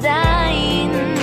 dying.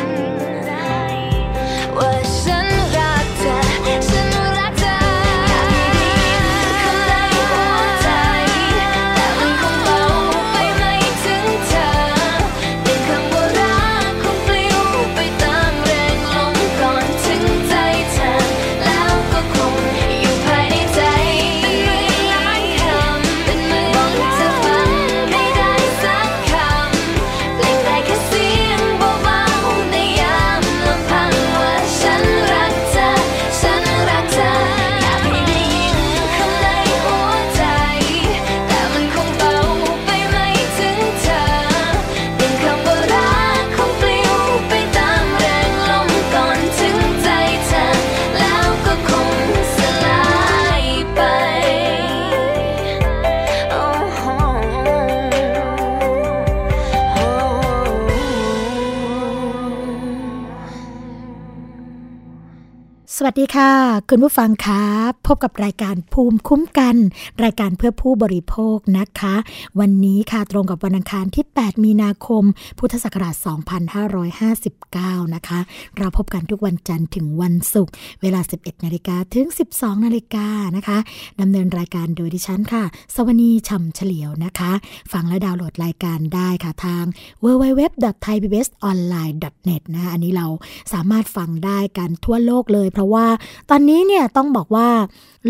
ดีค่ะ คุณผู้ฟังคะพบกับรายการภูมิคุ้มกัน รายการเพื่อผู้บริโภคนะคะ วันนี้ค่ะตรงกับวันอังคารที่ 8 มีนาคม พุทธศักราช 2559 นะคะ เราพบกันทุกวันจันทร์ถึงวันศุกร์เวลา 11 นาฬิกาถึง 12 นาฬิกานะคะดำเนินรายการโดยดิฉันค่ะ สวนีช่ำเฉลียวนะคะ ฟังและดาวน์โหลดรายการได้ค่ะทาง www.thaipbsonline.net นะคะอันนี้เราสามารถฟังได้กันทั่วโลกเลยเพราะว่าตอนนี้เนี่ยต้องบอกว่า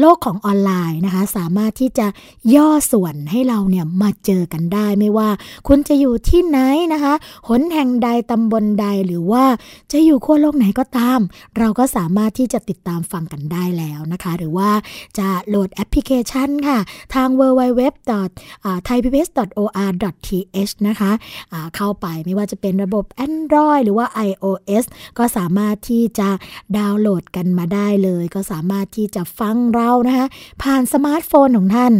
โลกของออนไลน์นะคะ สามารถที่จะย่อส่วนให้เราเนี่ยมาเจอกันได้ไม่ว่า คุณจะอยู่ที่ไหนนะคะ หนแห่งใดตำบลใดหรือว่าจะอยู่ขั้วโลกไหนก็ตาม เราก็สามารถที่จะติดตามฟังกันได้แล้วนะคะ หรือว่าจะโหลดแอปพลิเคชันค่ะ ทาง www.thaipbs.or.th นะคะะเข้าไปไม่ว่าจะเป็นระบบ Android หรือว่า iOS ก็สามารถที่จะดาวน์โหลดกันมาได้เลยก็สามารถที่จะฟังเรานะคะผ่านสมาร์ทโฟนของท่าน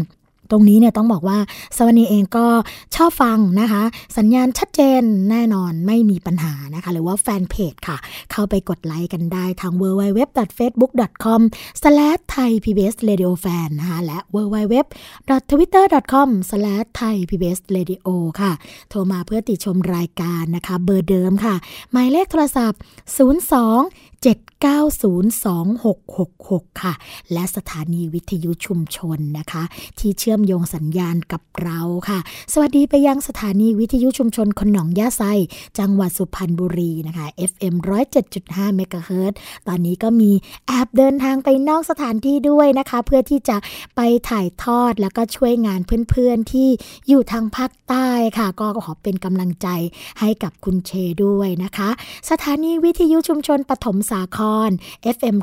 ตรงนี้เนี่ยต้องบอกว่าสวนีเองก็ชอบฟังนะคะ สัญญาณชัดเจนแน่นอนไม่มีปัญหานะคะ หรือว่าแฟนเพจค่ะ เข้าไปกดไลค์กันได้ทาง www.facebook.com/thaipbsradiofan นะคะและ www.twitter.com/thaipbsradio ค่ะ โทรมาเพื่อติชมรายการนะคะ เบอร์เดิมค่ะ หมายเลขโทรศัพท์ 02 7902666 ค่ะ และสถานีวิทยุชุมชนนะคะ ที่เชื่อมโยงสัญญาณกับเราค่ะ สวัสดีไปยังสถานีวิทยุชุมชนคนหนองยาไซ จังหวัดสุพรรณบุรีนะคะ FM 107.5เมกะเฮิรตตอนนี้ก็มีแอบเดินทางไปนอกสถานที่ด้วยนะคะ เพื่อที่จะไปถ่ายทอดแล้วก็ช่วยงานเพื่อนๆที่อยู่ทางภาคใต้ค่ะ ก็ขอเป็นกำลังใจให้กับคุณเชด้วยนะคะ สถานีวิทยุชุมชนปฐมสาคร FM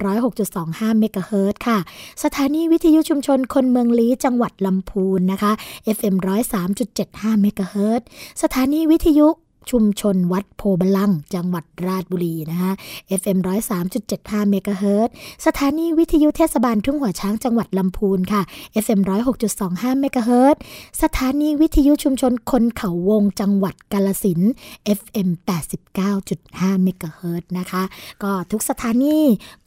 106.25เมกะเฮิรตค่ะ สถานีวิทยุชุมชนคนเมืองลี้จังหวัดลำพูนนะคะ FM 103.75เมกะเฮิรตสถานีวิทยุ ชุมชนวัดโพบลัง จังหวัดราชบุรีนะคะ FM 103.75เมกะเฮิรตสถานีวิทยุเทศบาลทุ่งหัวช้างจังหวัดลำพูนค่ะ FM 106.25เมกะเฮิรตสถานีวิทยุชุมชนคนเขาวงจังหวัดกาลสิน FM 89.5เมกะเฮิรตนะคะ ก็ทุกสถานี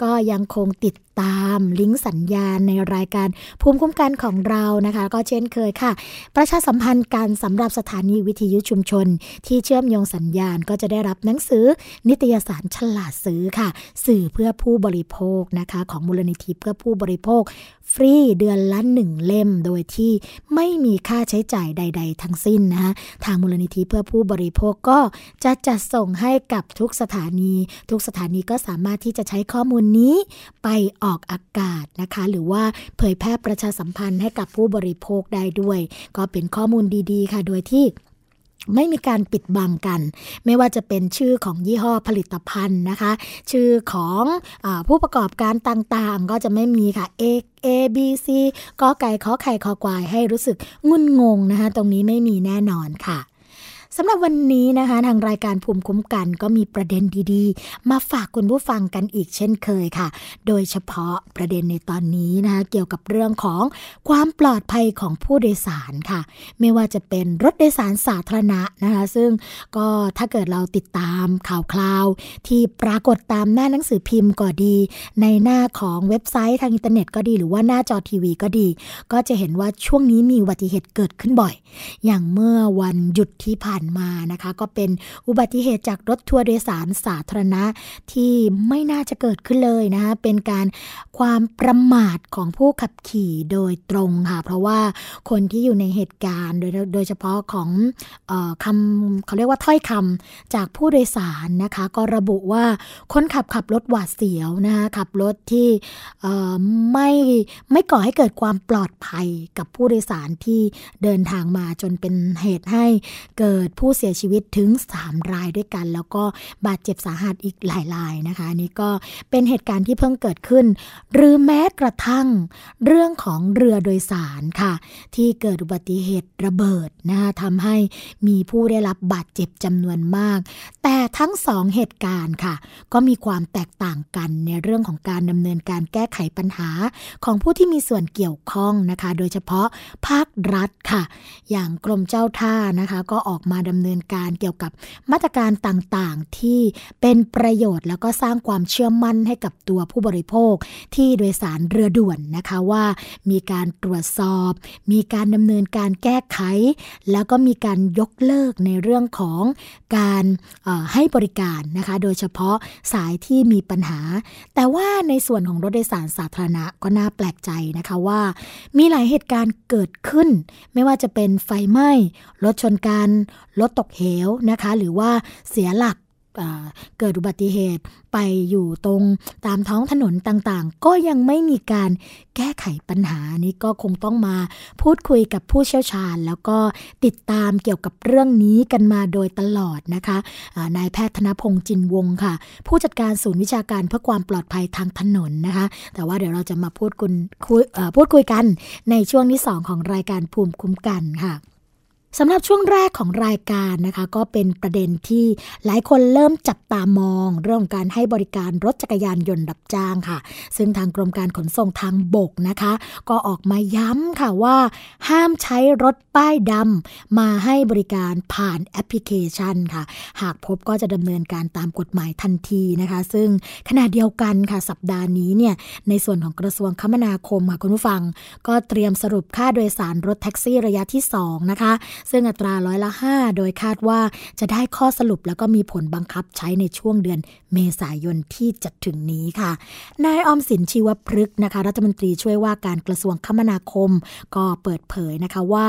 ก็ยังคงติด ตามลิงก์สัญญาณในรายการภูมิคุ้มกันของเรานะคะ ก็เช่นเคยค่ะ ประชาสัมพันธ์การสำหรับสถานีวิทยุชุมชน ที่เชื่อมโยงสัญญาณก็จะได้รับหนังสือ นิตยสารฉลาดซื้อค่ะ สื่อเพื่อผู้บริโภคนะคะ ของมูลนิธิเพื่อผู้บริโภคฟรีเดือนละหนึ่งเล่ม โดยที่ไม่มีค่าใช้จ่ายใด ๆ ทั้งสิ้นนะคะทางมูลนิธิเพื่อผู้บริโภคก็จะจัดส่งให้กับทุกสถานี ทุกสถานีก็สามารถที่จะใช้ข้อมูลนี้ไปออกอากาศนะคะ หรือว่าเผยแพร่ประชาสัมพันธ์ให้กับผู้บริโภคได้ด้วย ก็เป็นข้อมูลดีๆ ค่ะ โดยที่ ไม่มีการปิดบังกัน ไม่ว่าจะเป็นชื่อของยี่ห้อผลิตภัณฑ์นะคะ ชื่อของอผู้ประกอบการต่างๆ ก็จะไม่มีค่ะ A A B C ก็ไก่ขอไข่ขอควายให้รู้สึกงุนงงนะคะ ตรงนี้ไม่มีแน่นอนค่ะ สำหรับวันนี้นะคะ ทางรายการภูมิคุ้มกันก็มีประเด็นดีๆ มาฝากคุณผู้ฟังกันอีกเช่นเคยค่ะ โดยเฉพาะประเด็นในตอนนี้นะคะเกี่ยวกับเรื่องของความปลอดภัยของผู้โดยสารค่ะ ไม่ว่าจะเป็นรถโดยสารสาธารณะนะคะ ซึ่งก็ถ้าเกิดเราติดตามข่าวคราว ที่ปรากฏตามหน้าหนังสือพิมพ์ก็ดี ในหน้าของเว็บไซต์ทางอินเทอร์เน็ตก็ดีหรือว่าหน้าจอทีวีก็ดี ก็จะเห็นว่าช่วงนี้มีอุบัติเหตุเกิดขึ้นบ่อย อย่างเมื่อวันหยุดที่ผ่านมานะคะ ก็เป็นอุบัติเหตุจากรถทัวร์โดยสารสาธารณะที่ไม่น่าจะเกิดขึ้นเลยนะคะเป็นการ ความประมาทของผู้ขับขี่โดยตรงค่ะ เพราะว่าคนที่อยู่ในเหตุการณ์โดยโดยเฉพาะของออคำเขาเรียกว่าถ้อยคำจากผู้โดยสารนะคะ ก็ระบุว่าคนขับขับรถหวาดเสียวนะคะขับรถที่ไม่ไม่ก่อให้เกิดความปลอดภัยกับผู้โดยสารที่เดินทางมาจนเป็นเหตุให้เกิดผู้เสียชีวิตถึง 3 รายด้วยกัน แล้วก็บาดเจ็บสาหัสอีกหลายรายนะคะนี่ก็เป็นเหตุการณ์ที่เพิ่งเกิดขึ้นหรือแม้กระทั่งเรื่องของเรือโดยสารค่ะ ที่เกิดอุบัติเหตุระเบิดนะคะทำให้มีผู้ได้รับบาดเจ็บจำนวนมาก แต่ทั้งสองเหตุการณ์ค่ะ ก็มีความแตกต่างกันในเรื่องของการดำเนินการแก้ไขปัญหาของผู้ที่มีส่วนเกี่ยวข้องนะคะ โดยเฉพาะภาครัฐค่ะ อย่างกรมเจ้าท่านะคะ ก็ออกมาดำเนินการเกี่ยวกับมาตรการต่างๆ ที่เป็นประโยชน์แล้วก็สร้างความเชื่อมั่นให้กับตัวผู้บริโภคที่โดยสารเรือด่วนนะคะว่า มีการตรวจสอบ มีการดำเนินการแก้ไข แล้วก็มีการยกเลิกในเรื่องของการให้บริการนะคะ โดยเฉพาะสายที่มีปัญหา แต่ว่าในส่วนของรถโดยสารสาธารณะก็น่าแปลกใจนะคะว่า มีหลายเหตุการณ์เกิดขึ้น ไม่ว่าจะเป็นไฟไหม้รถชนกันรถตกเหวนะคะ หรือว่าเสียหลัก เกิดอุบัติเหตุไปอยู่ตรงตามท้องถนนต่างๆ ก็ยังไม่มีการแก้ไขปัญหานี้ก็คงต้องมาพูดคุยกับผู้เชี่ยวชาญ แล้วก็ติดตามเกี่ยวกับเรื่องนี้กันมาโดยตลอดนะคะนายแพทย์ธนพงศ์จินวงค่ะ ผู้จัดการศูนย์วิชาการเพื่อความปลอดภัยทางถนนนะคะ แต่ว่าเดี๋ยวเราจะมาพูดคุยพูดคุยกันในช่วงที่ 2 ของรายการภูมิคุ้มกันค่ะ สำหรับช่วงแรกของรายการนะคะ ก็เป็นประเด็นที่หลายคนเริ่มจับตามองเรื่องการให้บริการรถจักรยานยนต์รับจ้างค่ะ ซึ่งทางกรมการขนส่งทางบกนะคะ ก็ออกมาย้ำค่ะว่า ห้ามใช้รถป้ายดำมาให้บริการผ่านแอปพลิเคชันค่ะ หากพบก็จะดำเนินการตามกฎหมายทันทีนะคะ ซึ่งขณะเดียวกันค่ะสัปดาห์นี้เนี่ยในส่วนของกระทรวงคมนาคมค่ะคุณผู้ฟัง ก็เตรียมสรุปค่าโดยสารรถแท็กซี่ระยะที่2นะคะซึ่งอัตราร้อยละ 5 โดยคาดว่าจะได้ข้อสรุปแล้วก็มีผลบังคับใช้ในช่วงเดือนเมษายนที่จะถึงนี้ค่ะ นายอมสินชีวพฤกษ์นะคะ รัฐมนตรีช่วยว่าการกระทรวงคมนาคม ก็เปิดเผยนะคะว่า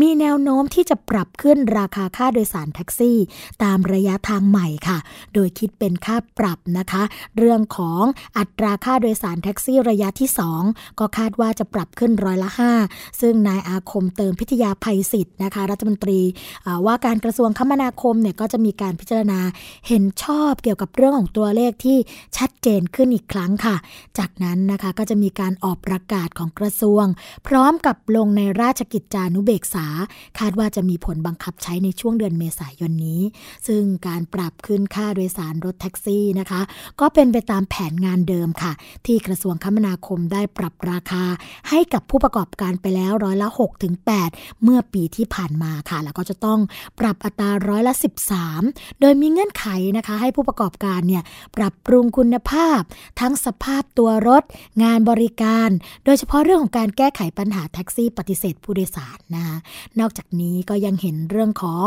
มีแนวโน้มที่จะปรับขึ้นราคาค่าโดยสารแท็กซี่ ตามระยะทางใหม่ค่ะ โดยคิดเป็นค่าปรับนะคะ เรื่องของอัตราค่าโดยสารแท็กซี่ระยะที่ 2 ก็คาดว่าจะปรับขึ้นร้อยละ 5 ซึ่งนายอาคมเติมพิทยาภัยศิษย์นะคะรัฐมนตรีว่าการกระทรวงคมนาคมเนี่ยก็จะมีการพิจารณาเห็นชอบเกี่ยวกับเรื่องของตัวเลขที่ชัดเจนขึ้นอีกครั้งค่ะ จากนั้นนะคะก็จะมีการออกประกาศของกระทรวง พร้อมกับลงในราชกิจจานุเบกษา คาดว่าจะมีผลบังคับใช้ในช่วงเดือนเมษายนนี้ ซึ่งการปรับขึ้นค่าโดยสารรถแท็กซี่นะคะ ก็เป็นไปตามแผนงานเดิมค่ะ ที่กระทรวงคมนาคมได้ปรับราคา ให้กับผู้ประกอบการไปแล้วร้อยละ6-8 เมื่อปีที่ผ่านมาค่ะ แล้วก็จะต้องปรับอัตราร้อยละ 13 โดยมีเงื่อนไขนะคะ ให้ผู้ประกอบการเนี่ยปรับปรุงคุณภาพ ทั้งสภาพตัวรถ งานบริการ โดยเฉพาะเรื่องของการแก้ไขปัญหาแท็กซี่ปฏิเสธผู้โดยสารนะคะนอกจากนี้ก็ยังเห็นเรื่องของ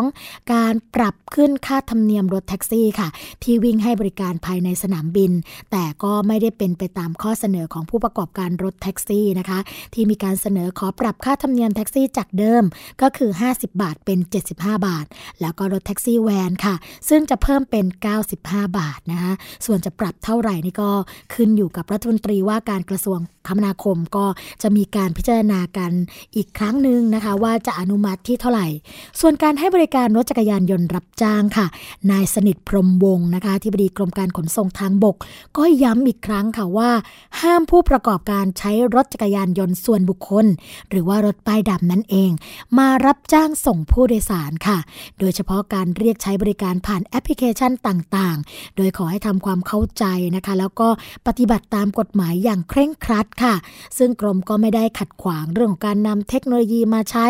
การปรับขึ้นค่าธรรมเนียมรถแท็กซี่ค่ะ ที่วิ่งให้บริการภายในสนามบิน แต่ก็ไม่ได้เป็นไปตามข้อเสนอของผู้ประกอบการรถแท็กซี่นะคะ ที่มีการเสนอขอปรับค่าธรรมเนียมแท็กซี่จากเดิมก็คือ 50บาทเป็น 75 บาท แล้วก็รถแท็กซี่แวนค่ะ ซึ่งจะเพิ่มเป็น 95 บาทนะคะส่วนจะปรับเท่าไหร่นี่ก็ขึ้นอยู่กับรัฐมนตรีว่าการกระทรวงคมนาคมก็จะมีการพิจารณากันอีกครั้งหนึ่งนะคะ ว่าจะอนุมัติที่เท่าไหร่ ส่วนการให้บริการรถจักรยานยนต์รับจ้างค่ะ นายสนิทพรมวงนะคะที่บดีกรมการขนส่งทางบก ก็ย้ำอีกครั้งค่ะว่า ห้ามผู้ประกอบการใช้รถจักรยานยนต์ส่วนบุคคล หรือว่ารถป้ายดำนั่นเอง มารับจ้างส่งผู้โดยสารค่ะ โดยเฉพาะการเรียกใช้บริการผ่านแอปพลิเคชันต่าง ๆ โดยขอให้ทำความเข้าใจนะคะ แล้วก็ปฏิบัติตามกฎหมายอย่างเคร่งครัดค่ะ ซึ่งกรมก็ไม่ได้ขัดขวางเรื่องของการนำเทคโนโลยีมาใช้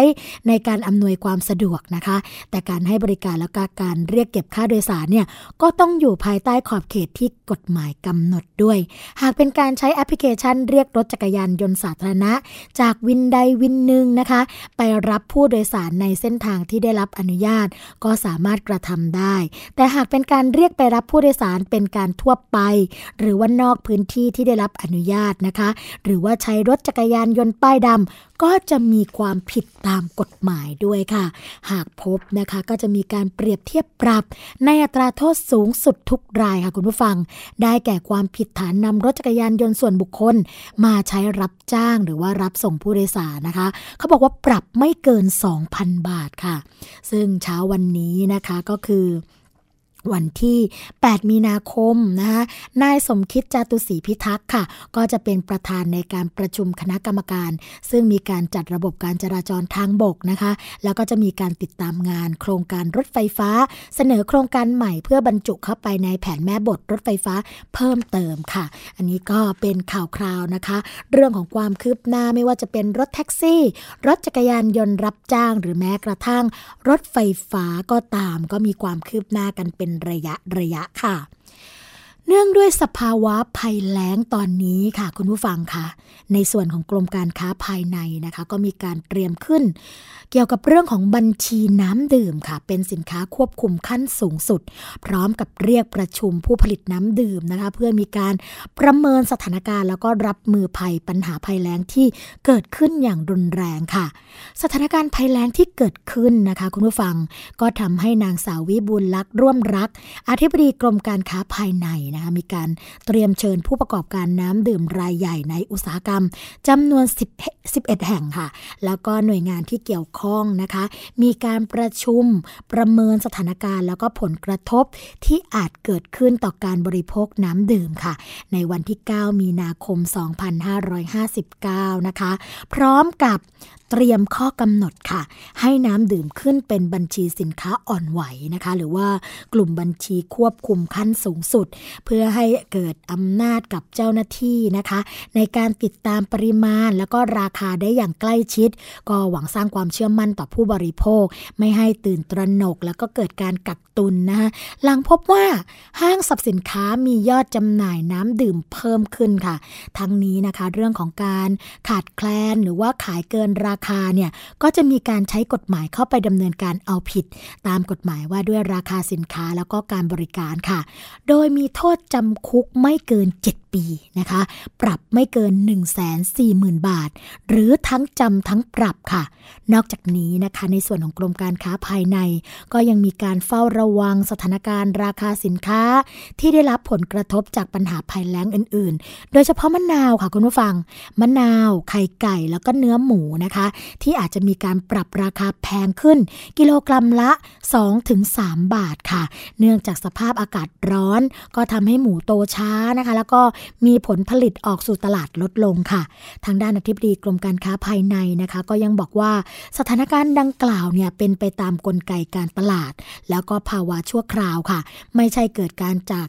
ในการอำนวยความสะดวกนะคะ แต่การให้บริการแล้วก็การเรียกเก็บค่าโดยสารเนี่ยก็ต้องอยู่ภายใต้ขอบเขตที่กฎหมายกำหนดด้วย หากเป็นการใช้แอปพลิเคชันเรียกรถจักรยานยนต์สาธารณะ จากวินใดวินหนึ่งนะคะ ไปรับผู้โดยสารในเส้นทางที่ได้รับอนุญาต ก็สามารถกระทำได้ แต่หากเป็นการเรียกไปรับผู้โดยสารเป็นการทั่วไป หรือว่านอกพื้นที่ที่ได้รับอนุญาตนะคะหรือว่าใช้รถจักรยานยนต์ป้ายดำก็จะมีความผิดตามกฎหมายด้วยค่ะ หากพบนะคะก็จะมีการเปรียบเทียบปรับ ในอัตราโทษสูงสุดทุกรายค่ะคุณผู้ฟัง ได้แก่ความผิดฐานนำรถจักรยานยนต์ส่วนบุคคล มาใช้รับจ้างหรือว่ารับส่งผู้โดยสารนะคะ เขาบอกว่าปรับไม่เกิน 2,000 บาทค่ะ ซึ่งเช้าวันนี้นะคะก็คือ วันที่ 8 มีนาคมนะคะนายสมคิดจตุศรีพิทักษ์ค่ะ ก็จะเป็นประธานในการประชุมคณะกรรมการ ซึ่งมีการจัดระบบการจราจรทางบกนะคะ แล้วก็จะมีการติดตามงาน โครงการรถไฟฟ้า เสนอโครงการใหม่เพื่อบรรจุเข้าไปในแผนแม่บทรถไฟฟ้าเพิ่มเติมค่ะ อันนี้ก็เป็นข่าวคราวนะคะ เรื่องของความคืบหน้าไม่ว่าจะเป็นรถแท็กซี่ รถจักรยานยนต์รับจ้าง หรือแม้กระทั่งรถไฟฟ้าก็ตาม ก็มีความคืบหน้ากันเป็นระยะระยะค่ะ เนื่องด้วยสภาวะภัยแล้งตอนนี้ค่ะ คุณผู้ฟังคะในส่วนของกรมการค้าภายในนะคะ ก็มีการเตรียมขึ้น เกี่ยวกับเรื่องของบัญชีน้ำดื่มค่ะ เป็นสินค้าควบคุมขั้นสูงสุด พร้อมกับเรียกประชุมผู้ผลิตน้ำดื่มนะคะ เพื่อมีการประเมินสถานการณ์ แล้วก็รับมือภัยปัญหาภัยแล้งที่เกิดขึ้นอย่างรุนแรงค่ะ สถานการณ์ภัยแล้งที่เกิดขึ้นนะคะ คุณผู้ฟังก็ทำให้นางสาววิบูลลักษ์ร่วมรัก อธิบดีกรมการค้าภายในนะคะมีการเตรียมเชิญผู้ประกอบการน้ำดื่มรายใหญ่ในอุตสาหกรรมจำนวน10 11 แห่งค่ะ แล้วก็หน่วยงานที่เกี่ยวข้องนะคะ มีการประชุมประเมินสถานการณ์ แล้วก็ผลกระทบที่อาจเกิดขึ้นต่อการบริโภคน้ำดื่มค่ะ ในวันที่ 9 มีนาคม 2559 นะคะ พร้อมกับ เตรียมข้อกำหนดค่ะ ให้น้ำดื่มขึ้นเป็นบัญชีสินค้าอ่อนไหวนะคะ หรือว่ากลุ่มบัญชีควบคุมขั้นสูงสุด เพื่อให้เกิดอำนาจกับเจ้าหน้าที่นะคะ ในการติดตามปริมาณแล้วก็ราคาได้อย่างใกล้ชิด ก็หวังสร้างความเชื่อมั่นต่อผู้บริโภค ไม่ให้ตื่นตระหนก แล้วก็เกิดการกักตุนนะคะหลังพบว่าห้างสรรพสินค้ามียอดจำหน่ายน้ำดื่มเพิ่มขึ้นค่ะ ทั้งนี้นะคะ เรื่องของการขาดแคลนหรือว่าขายเกินราคาเนี่ยก็จะมีการใช้กฎหมายเข้าไปดำเนินการเอาผิด ตามกฎหมายว่าด้วยราคาสินค้าแล้วก็การบริการค่ะ โดยมีโทษจำคุกไม่เกิน 7 ปีนะคะ ปรับไม่เกิน 1 4 0 0 0 0 บาท หรือทั้งจำทั้งปรับค่ะ นอกจากนี้นะคะในส่วนของกรมการค้าภายใน ก็ยังมีการเฝ้าระวังสถานการณ์ราคาสินค้า ที่ได้รับผลกระทบจากปัญหาภัยแล้งอื่น ๆ โดยเฉพาะมะนาวค่ะคุณผู้ฟัง มะนาว ไข่ไก่ แล้วก็เนื้อหมูนะคะ ที่อาจจะมีการปรับราคาแพงขึ้น กิโลกรัมละ 2-3 บาทค่ะ เนื่องจากสภาพอากาศร้อน ก็ทำให้หมูโตช้านะคะ แล้วก็มีผลผลิตออกสู่ตลาดลดลงค่ะ ทางด้านอธิบดีกรมการค้าภายในนะคะ ก็ยังบอกว่าสถานการณ์ดังกล่าวเนี่ยเป็นไปตามกลไกการตลาด แล้วก็ภาวะชั่วคราวค่ะ ไม่ใช่เกิดการจาก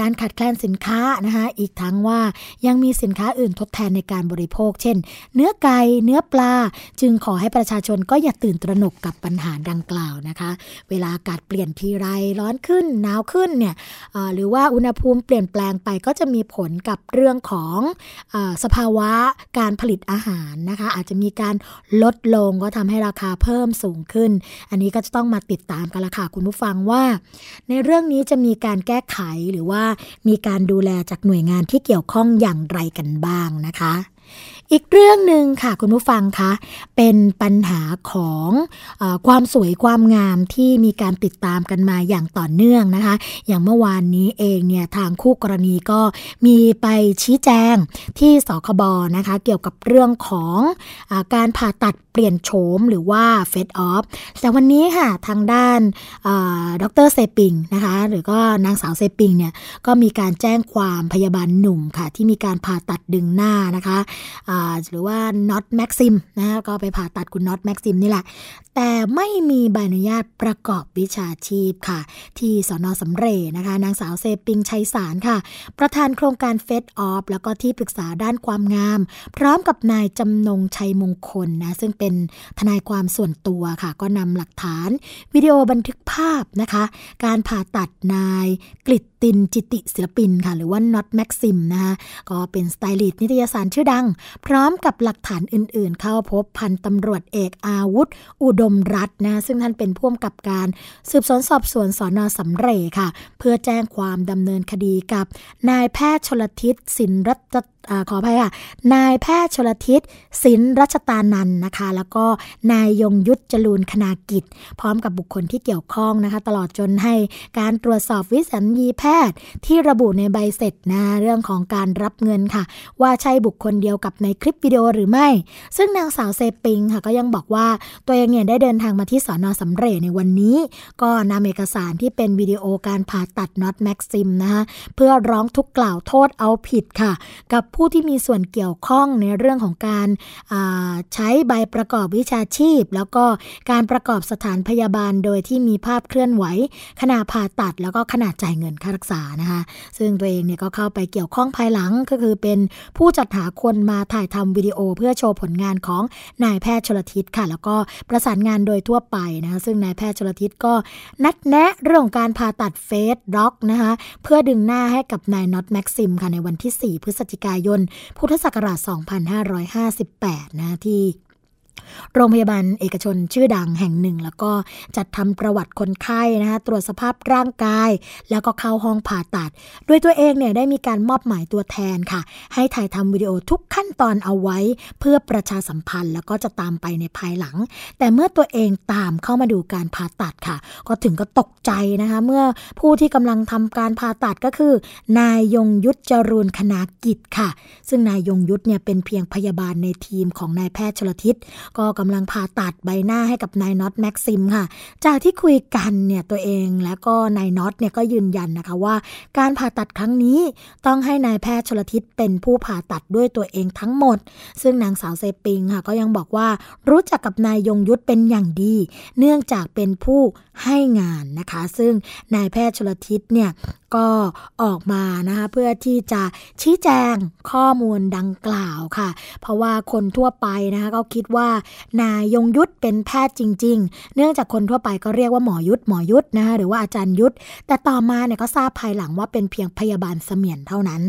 การขาดแคลนสินค้านะคะอีกทั้งว่ายังมีสินค้าอื่นทดแทนในการบริโภค เช่น เนื้อไก่เนื้อปลา จึงขอให้ประชาชนก็อย่าตื่นตระหนกกับปัญหาดังกล่าวนะคะ เวลาอากาศเปลี่ยนทีไรร้อนขึ้นหนาวขึ้นเนี่ยหรือว่าอุณหภูมิเปลี่ยนแปลงไปก็จะมีผลกับเรื่องของอสภาวะการผลิตอาหารนะคะ อาจจะมีการลดลงก็ทำให้ราคาเพิ่มสูงขึ้น อันนี้ก็จะต้องมาติดตามกันละค่ะคุณผู้ฟังว่า ในเรื่องนี้จะมีการแก้ไขหรือว่ามีการดูแลจากหน่วยงานที่เกี่ยวข้องอย่างไรกันบ้างนะคะ อีกเรื่องหนึ่งค่ะคุณผู้ฟังคะเป็นปัญหาของอความสวยความงามที่มีการติดตามกันมาอย่างต่อเนื่องนะคะ อย่างเมื่อวานนี้เองเนี่ยทางคู่กรณีก็มีไปชี้แจงที่สคบนะคะ เกี่ยวกับเรื่องของอการผ่าตัดเปลี่ยนโฉมหรือว่าเฟสออฟแต่วันนี้ค่ะทางด้านดรเซปิงนะคะหรือก็นางสาวเซปิงเนี่ยก็มีการแจ้งความพยาบาลหนุ่มค่ะที่มีการผ่าตัดดึงหน้านะคะหรือว่าน็อตแม็กซิมนะคะก็ไปผ่าตัดคุณน็อตแม็กซิมนี่แหละ แต่ไม่มีใบอนุญาตประกอบวิชาชีพค่ะ ที่สอนอสำเร็จนะคะ นางสาวเซปิงชัยสารค่ะ ประธานโครงการ Face Off แล้วก็ที่ปรึกษาด้านความงาม พร้อมกับนายจำนงชัยมงคลนะ ซึ่งเป็นทนายความส่วนตัวค่ะ ก็นำหลักฐาน วิดีโอบันทึกภาพนะคะ การผ่าตัดนายกลิต ตินจิติศิลปินค่ะ หรือว่าน็อตแม็กซิมนะคะก็เป็นสไตลิสต์นิตยสารชื่อดัง พร้อมกับหลักฐานอื่นๆ เข้าพบพันตำรวจเอกอาวุธ อุดมรัตน์นะซึ่งท่านเป็นผู้กำกับการสืบสวนสอบสวนสอนอสำเร็จค่ะ เพื่อแจ้งความดำเนินคดีกับนายแพทย์ชลทิศสินรัตอขออภัยค่ะ นายแพทย์ชลทิศสินรัชตานันนะคะ แล้วก็นายยงยุทธจรูนคณากิจ พร้อมกับบุคคลที่เกี่ยวข้องนะคะ ตลอดจนให้การตรวจสอบวิสัญญีแพทย์ที่ระบุในใบเสร็จนะเรื่องของการรับเงินค่ะ ว่าใช่บุคคลเดียวกับในคลิปวิดีโอหรือไม่ ซึ่งนางสาวเซปิงค่ะก็ยังบอกว่าตัวเองเนี่ยได้เดินทางมาที่สอนอสำเร็จในวันนี้ ก็นำเอกสารที่เป็นวิดีโอการผ่าตัดน็อตแม็กซิมนะคะเพื่อร้องทุกกล่าวโทษเอาผิดค่ะ กับผู้ที่มีส่วนเกี่ยวข้องในเรื่องของการใช้ใบประกอบวิชาชีพ แล้วก็การประกอบสถานพยาบาลโดยที่มีภาพเคลื่อนไหว ขณะผ่าตัด แล้วก็ขนาดจ่ายเงินค่ารักษานะคะซึ่งตัวเองเนี่ยก็เข้าไปเกี่ยวข้องภายหลังก็คือเป็นผู้จัดหาคนมาถ่ายทำวิดีโอ เพื่อโชว์ผลงานของนายแพทย์ชลทิศค่ะ แล้วก็ประสานงานโดยทั่วไปนะคะซึ่งนายแพทย์ชลทิศก็นัดแนะเรื่องการผ่าตัดเฟสด็อกนะคะเพื่อดึงหน้าให้กับนายน็อตแม็กซิมค่ะในวันที่ 4 พฤศจิกายน พุทธศักราช 2558 นะที่ โรงพยาบาลเอกชนชื่อดังแห่งหนึ่ง แล้วก็จัดทำประวัติคนไข้นะคะตรวจสภาพร่างกาย แล้วก็เข้าห้องผ่าตัด ด้วยตัวเองเนี่ยได้มีการมอบหมายตัวแทนค่ะ ให้ถ่ายทำวิดีโอทุกขั้นตอนเอาไว้เพื่อประชาสัมพันธ์ แล้วก็จะตามไปในภายหลัง แต่เมื่อตัวเองตามเข้ามาดูการผ่าตัดค่ะ ก็ถึงก็ตกใจนะคะ เมื่อผู้ที่กำลังทำการผ่าตัดก็คือ นายยงยุทธจรูนคณากิจค่ะ ซึ่งนายยงยุทธเนี่ยเป็นเพียงพยาบาลในทีมของนายแพทย์ชลทิศก็กำลังผ่าตัดใบหน้าให้กับนายน็อตแม็กซิมค่ะ จากที่คุยกันเนี่ยตัวเองแล้วก็นายน็อตเนี่ยก็ยืนยันนะคะว่า การผ่าตัดครั้งนี้ต้องให้นายแพทย์ชลทิศเป็นผู้ผ่าตัดด้วยตัวเองทั้งหมด ซึ่งนางสาวเซปิงค่ะก็ยังบอกว่ารู้จักกับนายยงยุทธเป็นอย่างดี เนื่องจากเป็นผู้ให้งานนะคะ ซึ่งนายแพทย์ชลทิศเนี่ยก็ออกมานะคะเพื่อที่จะชี้แจงข้อมูลดังกล่าวค่ะ เพราะว่าคนทั่วไปนะคะก็คิดว่านายยงยุทธเป็นแพทย์จริง ๆ เนื่องจากคนทั่วไปก็เรียกว่าหมอยุทธหมอยุทธนะคะหรือว่าอาจารย์ยุทธแต่ต่อมาเนี่ยก็ทราบภายหลังว่าเป็นเพียงพยาบาลเสมียนเท่านั้น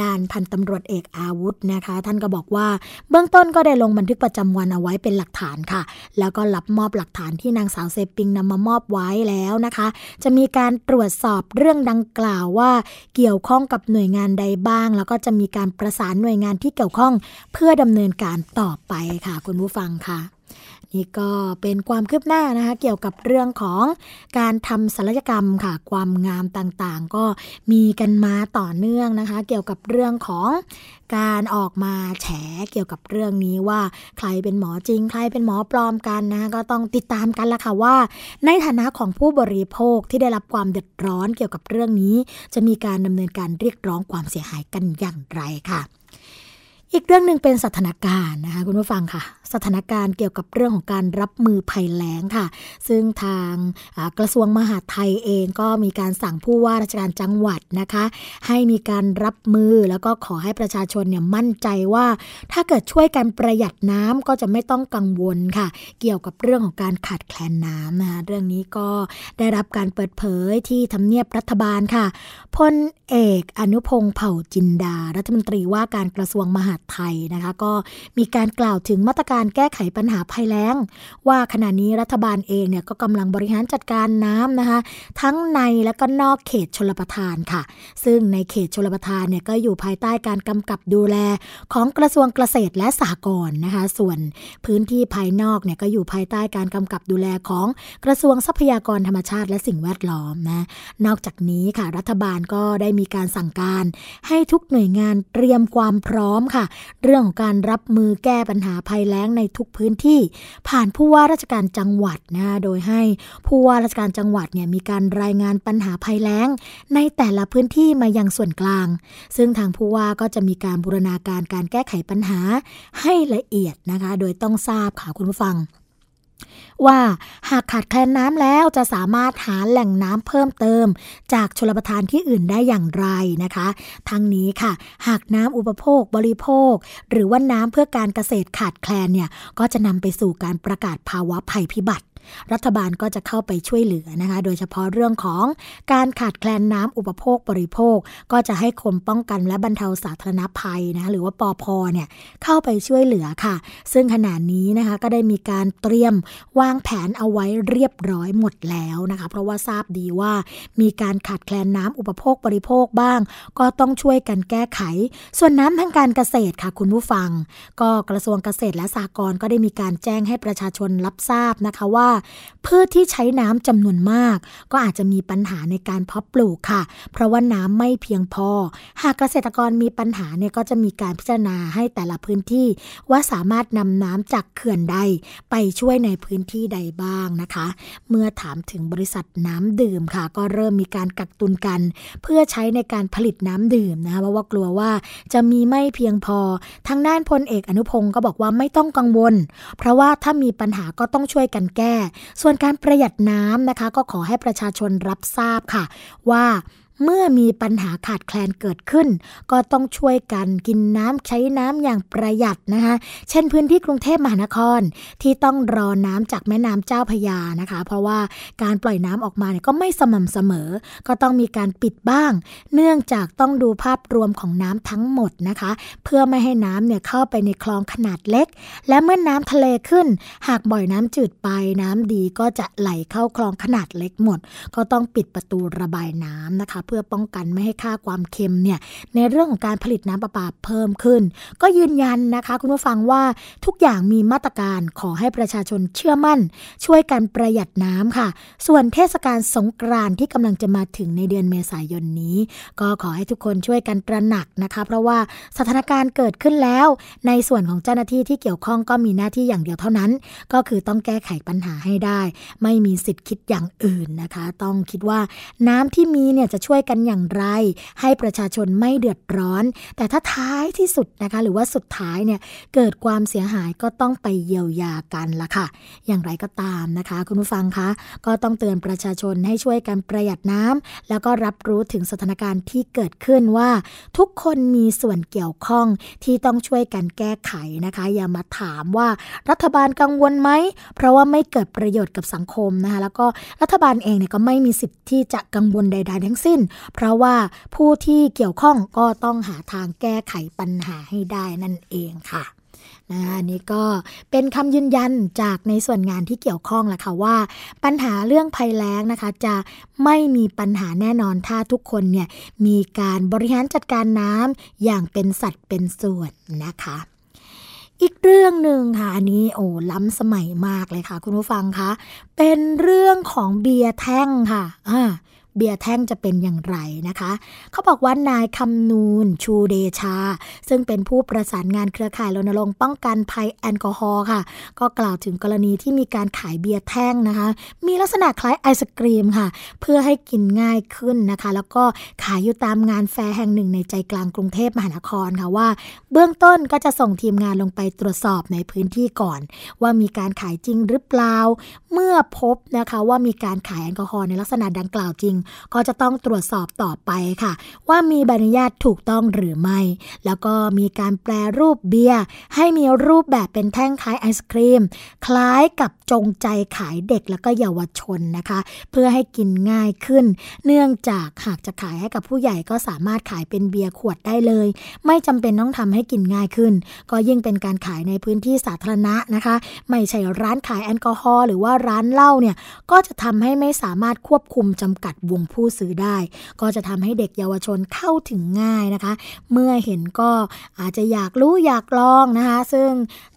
ด้านพันตำรวจเอกอาวุธนะคะ ท่านก็บอกว่าเบื้องต้นก็ได้ลงบันทึกประจำวันเอาไว้เป็นหลักฐานค่ะ แล้วก็รับมอบหลักฐานที่นางสาวเซปิงนำมามอบไว้แล้วนะคะ จะมีการตรวจสอบเรื่องดังกล่าวว่าเกี่ยวข้องกับหน่วยงานใดบ้าง แล้วก็จะมีการประสานหน่วยงานที่เกี่ยวข้อง เพื่อดำเนินการต่อไปค่ะคุณผู้ฟังค่ะ นี่ก็เป็นความคืบหน้านะคะเกี่ยวกับเรื่องของการทำศัลยกรรมค่ะ ความงามต่างๆ ก็มีกันมาต่อเนื่องนะคะ เกี่ยวกับเรื่องของการออกมาแฉเกี่ยวกับเรื่องนี้ว่าใครเป็นหมอจริง ใครเป็นหมอปลอมกันนะก็ต้องติดตามกันละค่ะว่า ในฐานะของผู้บริโภคที่ได้รับความเดือดร้อนเกี่ยวกับเรื่องนี้ จะมีการดำเนินการเรียกร้องความเสียหายกันอย่างไรค่ะ อีกเรื่องหนึ่งเป็นสถานการณ์นะคะคุณผู้ฟังค่ะ สถานการณ์เกี่ยวกับเรื่องของการรับมือภัยแล้งค่ะ ซึ่งทางกระทรวงมหาดไทยเองก็มีการสั่งผู้ว่าราชการจังหวัดนะคะ ให้มีการรับมือแล้วก็ขอให้ประชาชนเนี่ยมั่นใจว่า ถ้าเกิดช่วยกันประหยัดน้ำก็จะไม่ต้องกังวลค่ะ เกี่ยวกับเรื่องของการขาดแคลนน้ำนะคะเรื่องนี้ก็ได้รับการเปิดเผยที่ทำเนียบรัฐบาลค่ะพลเอกอนุพงศ์เผ่าจินดา รัฐมนตรีว่าการกระทรวงมหาดไทยนะคะ ก็มีการกล่าวถึงมาตรการแก้ไขปัญหาภัยแล้ง ว่าขณะนี้รัฐบาลเองเนี่ยก็กำลังบริหารจัดการน้ำนะคะ ทั้งในและก็นอกเขตชลประทานค่ะ ซึ่งในเขตชลประทานเนี่ยก็อยู่ภายใต้การกำกับดูแลของกระทรวงเกษตรและสหกรณ์นะคะ ส่วนพื้นที่ภายนอกเนี่ยก็อยู่ภายใต้การกำกับดูแลของกระทรวงทรัพยากรธรรมชาติและสิ่งแวดล้อมนะนอกจากนี้ค่ะ รัฐบาลก็ได้มีการสั่งการ ให้ทุกหน่วยงานเตรียมความพร้อมค่ะ เรื่องของการรับมือแก้ปัญหาภัยแล้งในทุกพื้นที่ ผ่านผู้ว่าราชการจังหวัดนะโดยให้ผู้ว่าราชการจังหวัดเนี่ยมีการรายงานปัญหาภัยแล้ง ในแต่ละพื้นที่มายังส่วนกลาง ซึ่งทางผู้ว่าก็จะมีการบูรณาการการแก้ไขปัญหาให้ละเอียดนะคะ โดยต้องทราบค่ะคุณผู้ฟัง ว่าหากขาดแคลนน้ำแล้วจะสามารถหาแหล่งน้ำเพิ่มเติม จากชลประทานที่อื่นได้อย่างไรนะคะ ทั้งนี้ค่ะ หากน้ำอุปโภคบริโภค หรือว่าน้ำเพื่อการเกษตรขาดแคลนเนี่ยก็จะนำไปสู่การประกาศภาวะภัยพิบัติ รัฐบาลก็จะเข้าไปช่วยเหลือนะคะ โดยเฉพาะเรื่องของการขาดแคลนน้ำอุปโภคบริโภค ก็จะให้กรมป้องกันและบรรเทาสาธารณภัยนะหรือว่าปอพเนี่ยเข้าไปช่วยเหลือค่ะ ซึ่งขณะนี้นะคะก็ได้มีการเตรียมวางแผนเอาไว้เรียบร้อยหมดแล้วนะคะ เพราะว่าทราบดีว่ามีการขาดแคลนน้ำอุปโภคบริโภคบ้าง ก็ต้องช่วยกันแก้ไข ส่วนน้ำทางการเกษตรค่ะคุณผู้ฟัง ก็กระทรวงเกษตรและสหกรณ์ก็ได้มีการแจ้งให้ประชาชนรับทราบนะคะว่าพืชที่ใช้น้ำจำนวนมาก ก็อาจจะมีปัญหาในการเพาะปลูกค่ะ เพราะว่าน้ำไม่เพียงพอ หากเกษตรกรมีปัญหาเนี่ยก็จะมีการพิจารณาให้แต่ละพื้นที่ ว่าสามารถนำน้ำจากเขื่อนใด ไปช่วยในพื้นที่ใดบ้างนะคะ เมื่อถามถึงบริษัทน้ำดื่มค่ะ ก็เริ่มมีการกักตุนกัน เพื่อใช้ในการผลิตน้ำดื่มนะคะเพราะว่ากลัวว่าจะมีไม่เพียงพอทางด้านพลเอกอนุพงศ์ก็บอกว่าไม่ต้องกังวล เพราะว่าถ้ามีปัญหาก็ต้องช่วยกันแก้ส่วนการประหยัดน้ำนะคะ ก็ขอให้ประชาชนรับทราบค่ะ ว่า เมื่อมีปัญหาขาดแคลนเกิดขึ้น ก็ต้องช่วยกันกินน้ำใช้น้ำอย่างประหยัดนะคะเช่นพื้นที่กรุงเทพมหานครที่ต้องรอน้ำจากแม่น้ำเจ้าพยานะคะ เพราะว่าการปล่อยน้ำออกมาเนี่ยก็ไม่สม่ำเสมอ ก็ต้องมีการปิดบ้าง เนื่องจากต้องดูภาพรวมของน้ำทั้งหมดนะคะ เพื่อไม่ให้น้ำเนี่ยเข้าไปในคลองขนาดเล็ก และเมื่อน้ำทะเลขึ้น หากบ่อยน้ำจืดไปน้ำดีก็จะไหลเข้าคลองขนาดเล็กหมด ก็ต้องปิดประตูระบายน้ำนะคะพื่อป้องกันไม่ให้ค่าความเค็มเนี่ยในเรื่องของการผลิตน้ำประปาเพิ่มขึ้น ก็ยืนยันนะคะคุณผู้ฟังว่าทุกอย่างมีมาตรการขอให้ประชาชนเชื่อมั่น ช่วยกันประหยัดน้ำค่ะ ส่วนเทศกาลสงกรานต์ที่กำลังจะมาถึงในเดือนเมษายนนี้ ก็ขอให้ทุกคนช่วยกันตระหนักนะคะ เพราะว่าสถานการณ์เกิดขึ้นแล้ว ในส่วนของเจ้าหน้าที่ที่เกี่ยวข้องก็มีหน้าที่อย่างเดียวเท่านั้น ก็คือต้องแก้ไขปัญหาให้ได้ ไม่มีสิทธิ์คิดอย่างอื่นนะคะ ต้องคิดว่าน้ำที่มีเนี่ยจะช่วยกันอย่างไร ให้ประชาชนไม่เดือดร้อน แต่ถ้าท้ายที่สุดนะคะ หรือว่าสุดท้ายเนี่ยเกิดความเสียหายก็ต้องไปเยียวยากันละค่ะ อย่างไรก็ตามนะคะ คุณผู้ฟังคะก็ต้องเตือนประชาชนให้ช่วยกันประหยัดน้ำแล้วก็รับรู้ถึงสถานการณ์ที่เกิดขึ้นว่า ทุกคนมีส่วนเกี่ยวข้องที่ต้องช่วยกันแก้ไขนะคะ อย่ามาถามว่ารัฐบาลกังวลไหม เพราะว่าไม่เกิดประโยชน์กับสังคมนะคะแล้วก็รัฐบาลเองเนี่ยก็ไม่มีสิทธิ์ที่จะกังวลใด ๆ ทั้งสิ้นเพราะว่าผู้ที่เกี่ยวข้องก็ต้องหาทางแก้ไขปัญหาให้ได้นั่นเองค่ะนะอันนี้ก็เป็นคำยืนยันจากในส่วนงานที่เกี่ยวข้องแหละค่ะว่า ปัญหาเรื่องภัยแล้งนะคะ จะไม่มีปัญหาแน่นอนถ้าทุกคนเนี่ยมีการบริหารจัดการน้ำอย่างเป็นสัดเป็นส่วนนะคะอีกเรื่องหนึ่งค่ะอันนี้โอ้ล้ำสมัยมากเลยค่ะ คุณผู้ฟังคะเป็นเรื่องของเบียร์แท่งค่ะอ่า เบียร์แท่งจะเป็นอย่างไรนะคะ เขาบอกว่านายคำนูนชูเดชา ซึ่งเป็นผู้ประสานงานเครือข่ายรณรงค์ป้องกันภัยแอลกอฮอล์ค่ะ ก็กล่าวถึงกรณีที่มีการขายเบียร์แท่งนะคะ มีลักษณะคล้ายไอศกรีมค่ะ เพื่อให้กินง่ายขึ้นนะคะ แล้วก็ขายอยู่ตามงานแฟร์แห่งหนึ่งในใจกลางกรุงเทพมหานครค่ะว่า เบื้องต้นก็จะส่งทีมงานลงไปตรวจสอบในพื้นที่ก่อน ว่ามีการขายจริงหรือเปล่า เมื่อพบนะคะว่ามีการขายแอลกอฮอล์ในลักษณะดังกล่าวจริงก็จะต้องตรวจสอบต่อไปค่ะ ว่ามีใบอนุญาตถูกต้องหรือไม่ แล้วก็มีการแปลรูปเบียร์ให้มีรูปแบบเป็นแท่งคล้ายไอศครีม คล้ายกับจงใจขายเด็กแล้วก็เยาวชนนะคะ เพื่อให้กินง่ายขึ้น เนื่องจากหากจะขายให้กับผู้ใหญ่ก็สามารถขายเป็นเบียร์ขวดได้เลย ไม่จำเป็นต้องทำให้กินง่ายขึ้น ก็ยิ่งเป็นการขายในพื้นที่สาธารณะนะคะ ไม่ใช่ร้านขายแอลกอฮอล์หรือว่าร้านเหล้าเนี่ยก็จะทำให้ไม่สามารถควบคุมจำกัดววงผู้ซื้อได้ ก็จะทำให้เด็กเยาวชนเข้าถึงง่ายนะคะ เมื่อเห็นก็อาจจะอยากรู้อยากลองนะคะ ซึ่ง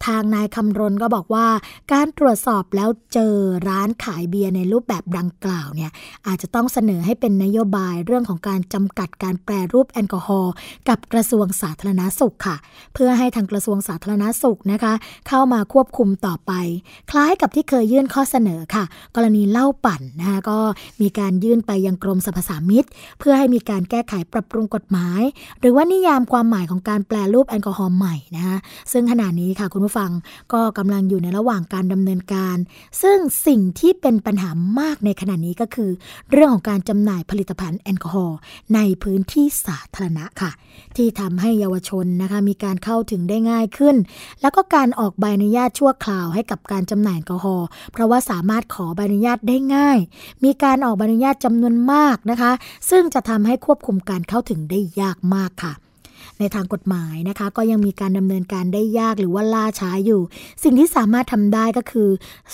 ทางนายคำรณก็บอกว่า การตรวจสอบแล้วเจอร้านขายเบียร์ในรูปแบบดังกล่าวเนี่ยอาจจะต้องเสนอให้เป็นนโยบายเรื่องของการจำกัดการแปรรูปแอลกอฮอล์กับกระทรวงสาธารณาสุขค่ะ เพื่อให้ทางกระทรวงสาธารณาสุขนะคะ เข้ามาควบคุมต่อไป คล้ายกับที่เคยยื่นข้อเสนอค่ะ กรณีเหล้าปั่นนะคะก็มีการยื่นไปยังกรมสรรพสามิตเพื่อให้มีการแก้ไขปรับปรุงกฎหมาย หรือว่านิยามความหมายของการแปลรูปแอลกอฮอล์ใหม่นะคะซึ่งขณะนี้ค่ะคุณผู้ฟังก็กำลังอยู่ในระหว่างการดำเนินการ ซึ่งสิ่งที่เป็นปัญหามากในขณะนี้ก็คือ เรื่องของการจำหน่ายผลิตภัณฑ์แอลกอฮอล์ในพื้นที่สาธารณะค่ะ ที่ทำให้เยาวชนนะคะมีการเข้าถึงได้ง่ายขึ้น แล้วก็การออกใบอนุญาตชั่วคราวให้กับการจำหน่ายแอลกอฮอล์เพราะว่าสามารถขอใบอนุญาตได้ง่าย มีการออกใบอนุญาตจำนวนมากนะคะ ซึ่งจะทำให้ควบคุมการเข้าถึงได้ยากมากค่ะ ในทางกฎหมายนะคะ ก็ยังมีการดำเนินการได้ยากหรือว่าล่าช้าอยู่ สิ่งที่สามารถทำได้ก็คือ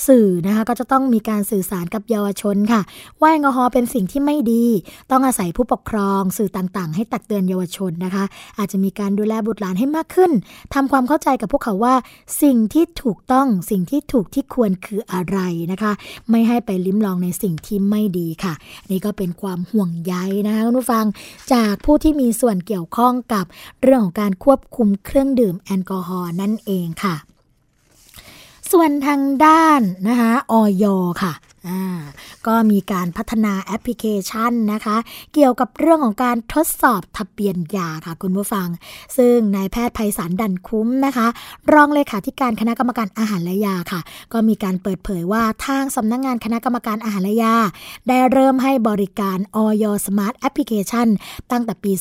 สื่อนะคะก็จะต้องมีการสื่อสารกับเยาวชนค่ะ ว่าแอลกอฮอล์เป็นสิ่งที่ไม่ดี ต้องอาศัยผู้ปกครอง สื่อต่างๆ ให้ตักเตือนเยาวชนนะคะ อาจจะมีการดูแลบุตรหลานให้มากขึ้นทำความเข้าใจกับพวกเขาว่า สิ่งที่ถูกต้องสิ่งที่ถูกที่ควรคืออะไรนะคะ ไม่ให้ไปลิ้มลองในสิ่งที่ไม่ดีค่ะ นี่ก็เป็นความห่วงใยนะคะคุณผู้ฟังจากผู้ที่มีส่วนเกี่ยวข้องกับ เรื่องของการควบคุมเครื่องดื่มแอลกอฮอล์นั่นเองค่ะ ส่วนทางด้านนะคะอย.ค่ะ ก็มีการพัฒนาแอปพลิเคชันนะคะ เกี่ยวกับเรื่องของการทดสอบทะเบียนยาค่ะคุณผู้ฟัง ซึ่งนายแพทย์ไพศาลดันคุ้มนะคะ รองเลขาธิการคณะกรรมการอาหารและยาค่ะ ก็มีการเปิดเผยว่าทางสำนักงานคณะกรรมการอาหารและยา ได้เริ่มให้บริการอย. Smart Application ตั้งแต่ปี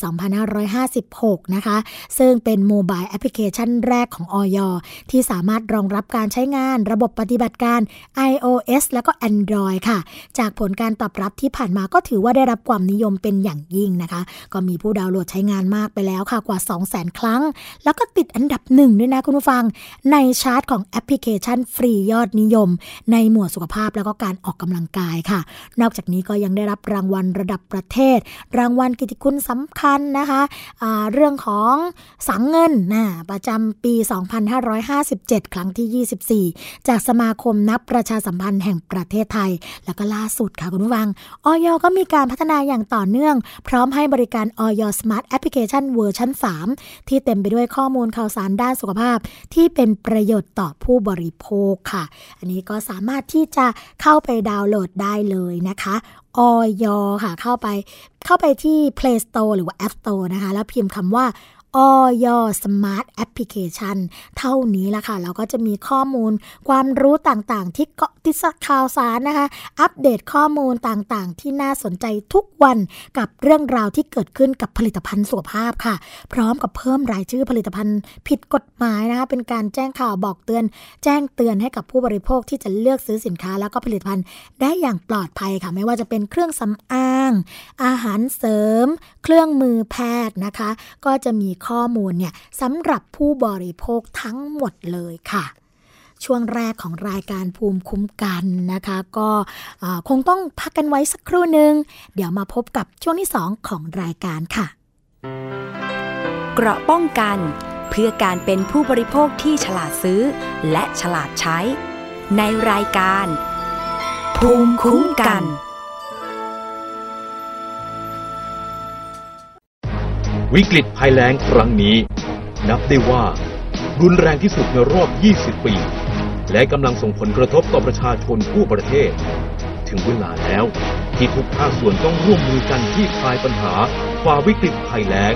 2556 นะคะ ซึ่งเป็น mobile application แรกของอย.ที่สามารถรองรับการใช้งานระบบปฏิบัติการ iOS แล้วก็ Android Android ค่ะ จากผลการตอบรับที่ผ่านมาก็ถือว่าได้รับความนิยมเป็นอย่างยิ่งนะคะ ก็มีผู้ดาวน์โหลดใช้งานมากไปแล้วค่ะกว่า 200,000 ครั้ง แล้วก็ติดอันดับหนึ่งด้วยนะคุณผู้ฟัง ในชาร์ตของแอปพลิเคชันฟรียอดนิยม ในหมวดสุขภาพแล้วก็การออกกำลังกายค่ะ นอกจากนี้ก็ยังได้รับรางวัลระดับประเทศ รางวัลกิตติคุณสัมพันธ์นะคะเรื่องของสังข์เงินนะประจำปี 2557 ครั้งที่ 24 จากสมาคมนักประชาสัมพันธ์แห่งประเทศไทยแล้วก็ล่าสุดค่ะคุณผู้ฟังอย. ก็มีการพัฒนาอย่างต่อเนื่อง พร้อมให้บริการอย. Smart Application เวอร์ชัน3 ที่เต็มไปด้วยข้อมูลข่าวสารด้านสุขภาพ ที่เป็นประโยชน์ต่อผู้บริโภคค่ะ อันนี้ก็สามารถที่จะเข้าไปดาวน์โหลดได้เลยนะคะอย. ค่ะ เข้าไปเข้าไปที่ Play Store หรือว่า App Store นะคะ แล้วพิมพ์คำว่า อย. Smart Application เท่านี้ละค่ะ เราก็จะมีข้อมูลความรู้ต่างๆ ที่เกาะติดข่าวสารนะคะ อัปเดตข้อมูลต่างๆ ที่น่าสนใจทุกวันกับเรื่องราวที่เกิดขึ้นกับผลิตภัณฑ์สุขภาพค่ะ พร้อมกับเพิ่มรายชื่อผลิตภัณฑ์ผิดกฎหมายนะคะ เป็นการแจ้งข่าวบอกเตือน แจ้งเตือนให้กับผู้บริโภคที่จะเลือกซื้อสินค้าแล้วก็ผลิตภัณฑ์ได้อย่างปลอดภัยค่ะ ไม่ว่าจะเป็นเครื่องสำอาง อาหารเสริม เครื่องมือแพทย์นะคะ ก็จะมีข้อมูลเนี่ยสำหรับผู้บริโภคทั้งหมดเลยค่ะ ช่วงแรกของรายการภูมิคุ้มกันนะคะ ก็คงต้องพักกันไว้สักครู่หนึ่งเดี๋ยวมาพบกับช่วงที่ 2 ของรายการค่ะ เกราะป้องกันเพื่อการเป็นผู้บริโภคที่ฉลาดซื้อ และฉลาดใช้ ในรายการ ภูมิคุ้มกัน วิกฤตภัยแล้งครั้งนี้ นับได้ว่ารุนแรงที่สุดในรอบ 20 ปี และกำลังส่งผลกระทบต่อประชาชนทั่วประเทศ ถึงเวลาแล้วที่ทุกภาคส่วนต้องร่วมมือกันที่คลายปัญหาฝ่าวิกฤตภัยแล้ง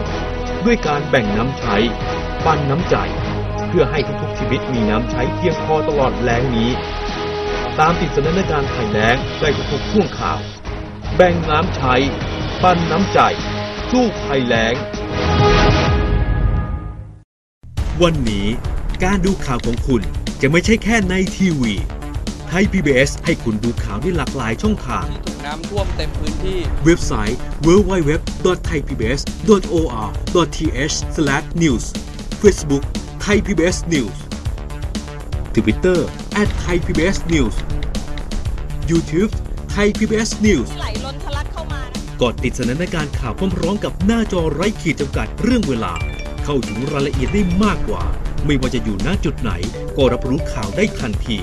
ด้วยการแบ่งน้ำใช้ ปันน้ำใจ เพื่อให้ทุกๆชีวิตมีน้ำใช้เพียงพอตลอดแล้งนี้ ตามติดสถานการณ์ภัยแล้งได้ทุกๆช่วงข่าว แบ่งน้ำใช้ ปันน้ำใจ สู้ภัยแล้ง วันนี้การดูข่าวของคุณจะไม่ใช่แค่ในทีวีไทย PBS ให้คุณดูข่าวได้หลากหลายช่องทาง ถูกน้ำท่วมเต็มพื้นที่ เว็บไซต์ www.thaipbs.or.th/news Facebook Thai PBS News Twitter @thaipbsnews YouTube Thai PBS News ไหลล้นทะลักเข้ามา นะกดติดสนันในการข่าวพร้อมๆกับหน้าจอไร้ขีดจำกัดเรื่องเวลา เข้าถึงรายละเอียดได้มากกว่า ไม่ว่าจะอยู่ณจุดไหน ก็รับรู้ข่าวได้ทันที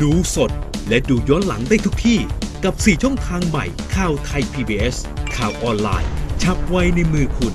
ดูสดและดูย้อนหลังได้ทุกที่ กับ 4 ช่องทางใหม่ข่าวไทย PBS ข่าวออนไลน์ ชับไว้ในมือคุณ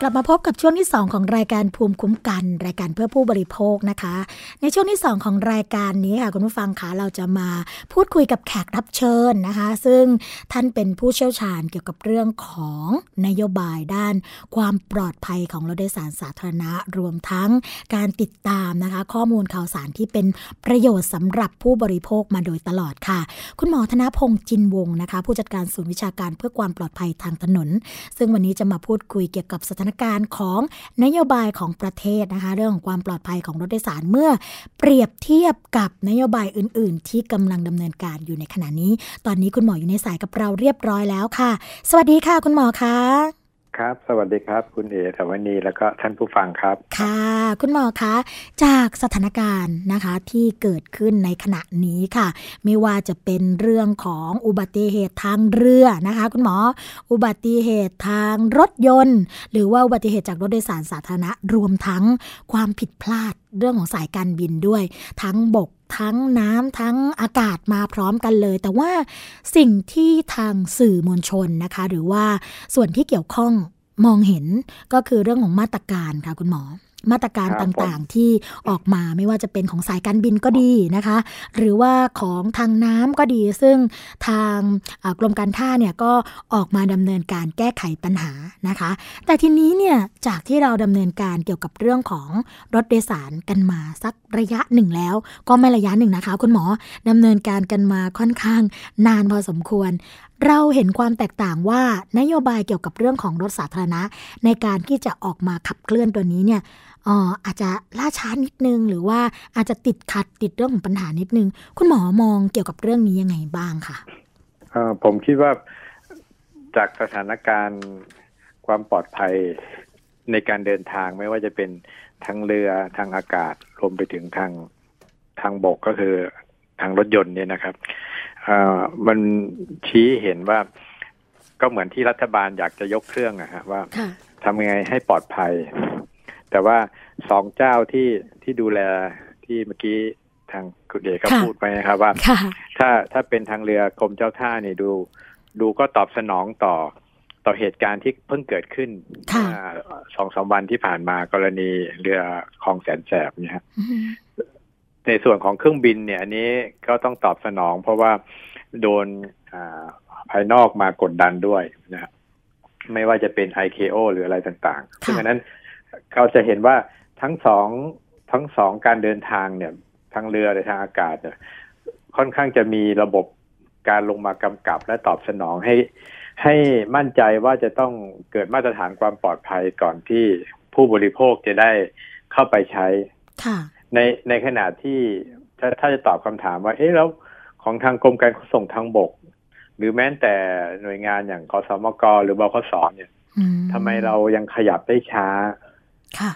กลับมาพบกับช่วงที่ 2 ของรายการภูมิคุ้มกัน รายการเพื่อผู้บริโภคนะคะ ในช่วงที่ 2 ของรายการนี้ค่ะคุณผู้ฟังคะเราจะมาพูดคุยกับแขกรับเชิญนะคะ ซึ่งท่านเป็นผู้เชี่ยวชาญเกี่ยวกับเรื่องของนโยบายด้าน ความปลอดภัยของรถโดยสารสาธารณะ รวมทั้งการติดตามนะคะ ข้อมูลข่าวสารที่เป็นประโยชน์สำหรับผู้บริโภคมาโดยตลอดค่ะ คุณหมอธนพงศ์จินวงศ์นะคะ ผู้จัดการศูนย์วิชาการเพื่อความปลอดภัยทางถนน ซึ่งวันนี้จะมาพูดคุยเกี่ยวกับสถานการณ์ของนโยบายของประเทศนะคะเรื่องของความปลอดภัยของรถโดยสารเมื่อ เปรียบเทียบกับนโยบายอื่น ๆ ที่กำลังดำเนินการอยู่ในขณะนี้ ตอนนี้คุณหมออยู่ในสายกับเราเรียบร้อยแล้วค่ะ สวัสดีค่ะ คุณหมอคะ ครับ สวัสดีครับ คุณเอ๋ถาวนีแล้วก็ท่านผู้ฟังครับ ค่ะ คุณหมอคะ จากสถานการณ์นะคะที่เกิดขึ้นในขณะนี้ค่ะ ไม่ว่าจะเป็นเรื่องของอุบัติเหตุทางเรือนะคะ คุณหมอ อุบัติเหตุทางรถยนต์ หรือว่าอุบัติเหตุจากรถโดยสารสาธารณะรวมทั้งความผิดพลาดเรื่องของสายการบินด้วย ทั้งบกทั้งน้ำทั้งอากาศมาพร้อมกันเลย แต่ว่าสิ่งที่ทางสื่อมวลชนนะคะ หรือว่าส่วนที่เกี่ยวข้องมองเห็นก็คือเรื่องของมาตรการค่ะคุณหมอ มาตรการครับตผม่างๆ ที่ออกมาไม่ว่าจะเป็นของสายการบินก็ดีนะคะ หรือว่าของทางน้ำก็ดี ซึ่งทางอ่ากรมการท่าเนี่ยก็ออกมาดำเนินการแก้ไขปัญหานะคะ แต่ทีนี้เนี่ยจากที่เราดำเนินการเกี่ยวกับเรื่องของรถโดยสารกันมาสักระยะหนึ่งแล้ว ก็ไม่ระยะหนึ่งนะคะ คุณหมอดำเนินการกันมาค่อนข้างนานพอสมควรเราเห็นความแตกต่างว่านโยบายเกี่ยวกับเรื่องของรถสาธารณะ ในการที่จะออกมาขับเคลื่อนตัวนี้เนี่ยเอ่ออาจจะล่าช้านิดนึง หรือว่าอาจจะติดขัดติดเรื่องของปัญหานิดนึง คุณหมอมองเกี่ยวกับเรื่องนี้ยังไงบ้างคะเอ่อผมคิดว่าจากสถานการณ์ความปลอดภัยในการเดินทางไม่ว่าจะเป็นทางเรือทางอากาศรวมไปถึงทางทางบกก็คือทางรถยนต์เนี่ยนะครับเอ่อมันชี้เห็นว่าก็เหมือนที่รัฐบาลอยากจะยกเครื่องอะฮะว่าค่ะทำยังไงให้ปลอดภัย แต่ว่าสองเจ้าที่ที่ดูแลที่เมื่อกี้ทางคุณเอกก็ค่ะพูดไปนะครับว่าค่ะถ้าถ้าเป็นทางเรือกรมเจ้าท่านี่ดู ดูก็ตอบสนองต่อต่อเหตุการณ์ที่เพิ่งเกิดขึ้นค่ะเมื่อสองสามวันที่ผ่านมากรณีเรือคลองแสนแสบเนี่ยฮะอืมในส่วนของเครื่องบินเนี่ยอันนี้ก็ต้องตอบสนอง เพราะว่าโดนอ่าภายนอกมากดดันด้วยนะครับไม่ว่าจะเป็น ICAO หรืออะไรต่างๆซึ่งอันนั้น เราจะเห็นว่าทั้งสองทั้งสองการเดินทางเนี่ยทางเรือหรือทางอากาศเนี่ยค่อนข้างจะมีระบบการลงมากำกับและตอบสนองให้ ให้มั่นใจว่าจะต้องเกิดมาตรฐานความปลอดภัยก่อนที่ผู้บริโภคจะได้เข้าไปใช้ค่ะในในขณะที่ถ้าถ้าจะตอบคำถามว่า เอ๊ะแล้วของทางกรมการขนส่งทางบก หรือแม้แต่หน่วยงานอย่างคสมกหรือบขสเนี่ยอืทำไมเรายังขยับได้ช้า ค่ะ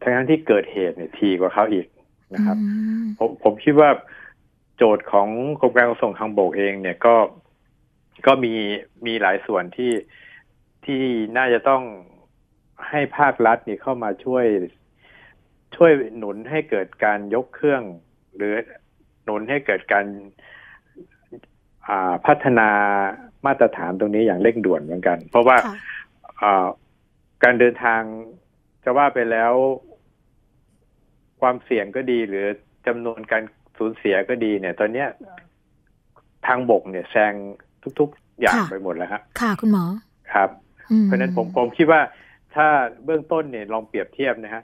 ทั้งๆที่เกิดเหตุเนี่ยทีกว่าเขาอีกนะครับอืมผมผมคิดว่าโจทย์ของกรมการขนส่งทางบกเองเนี่ยก็ก็มีมีหลายส่วนที่ที่น่าจะต้องให้ภาครัฐนี่เข้ามาช่วย ช่วยหนุนให้เกิดการยกเครื่อง หรือหนุนให้เกิดการอ่าพัฒนามาตรฐานตรงนี้อย่างเร่งด่วนเหมือนกัน เพราะว่าค่ะอ่าการเดินทาง จะว่าไปแล้ว ความเสี่ยงก็ดีหรือจำนวนการสูญเสียก็ดีเนี่ย ตอนเนี้ยทางบกเนี่ยแซงทุก ๆ อย่างค่ะไปหมดแล้วครับค่ะ คุณหมอครับอืมเพราะฉะนั้นผมผมคิดว่าถ้าเบื้องต้นเนี่ยลองเปรียบเทียบนะฮะ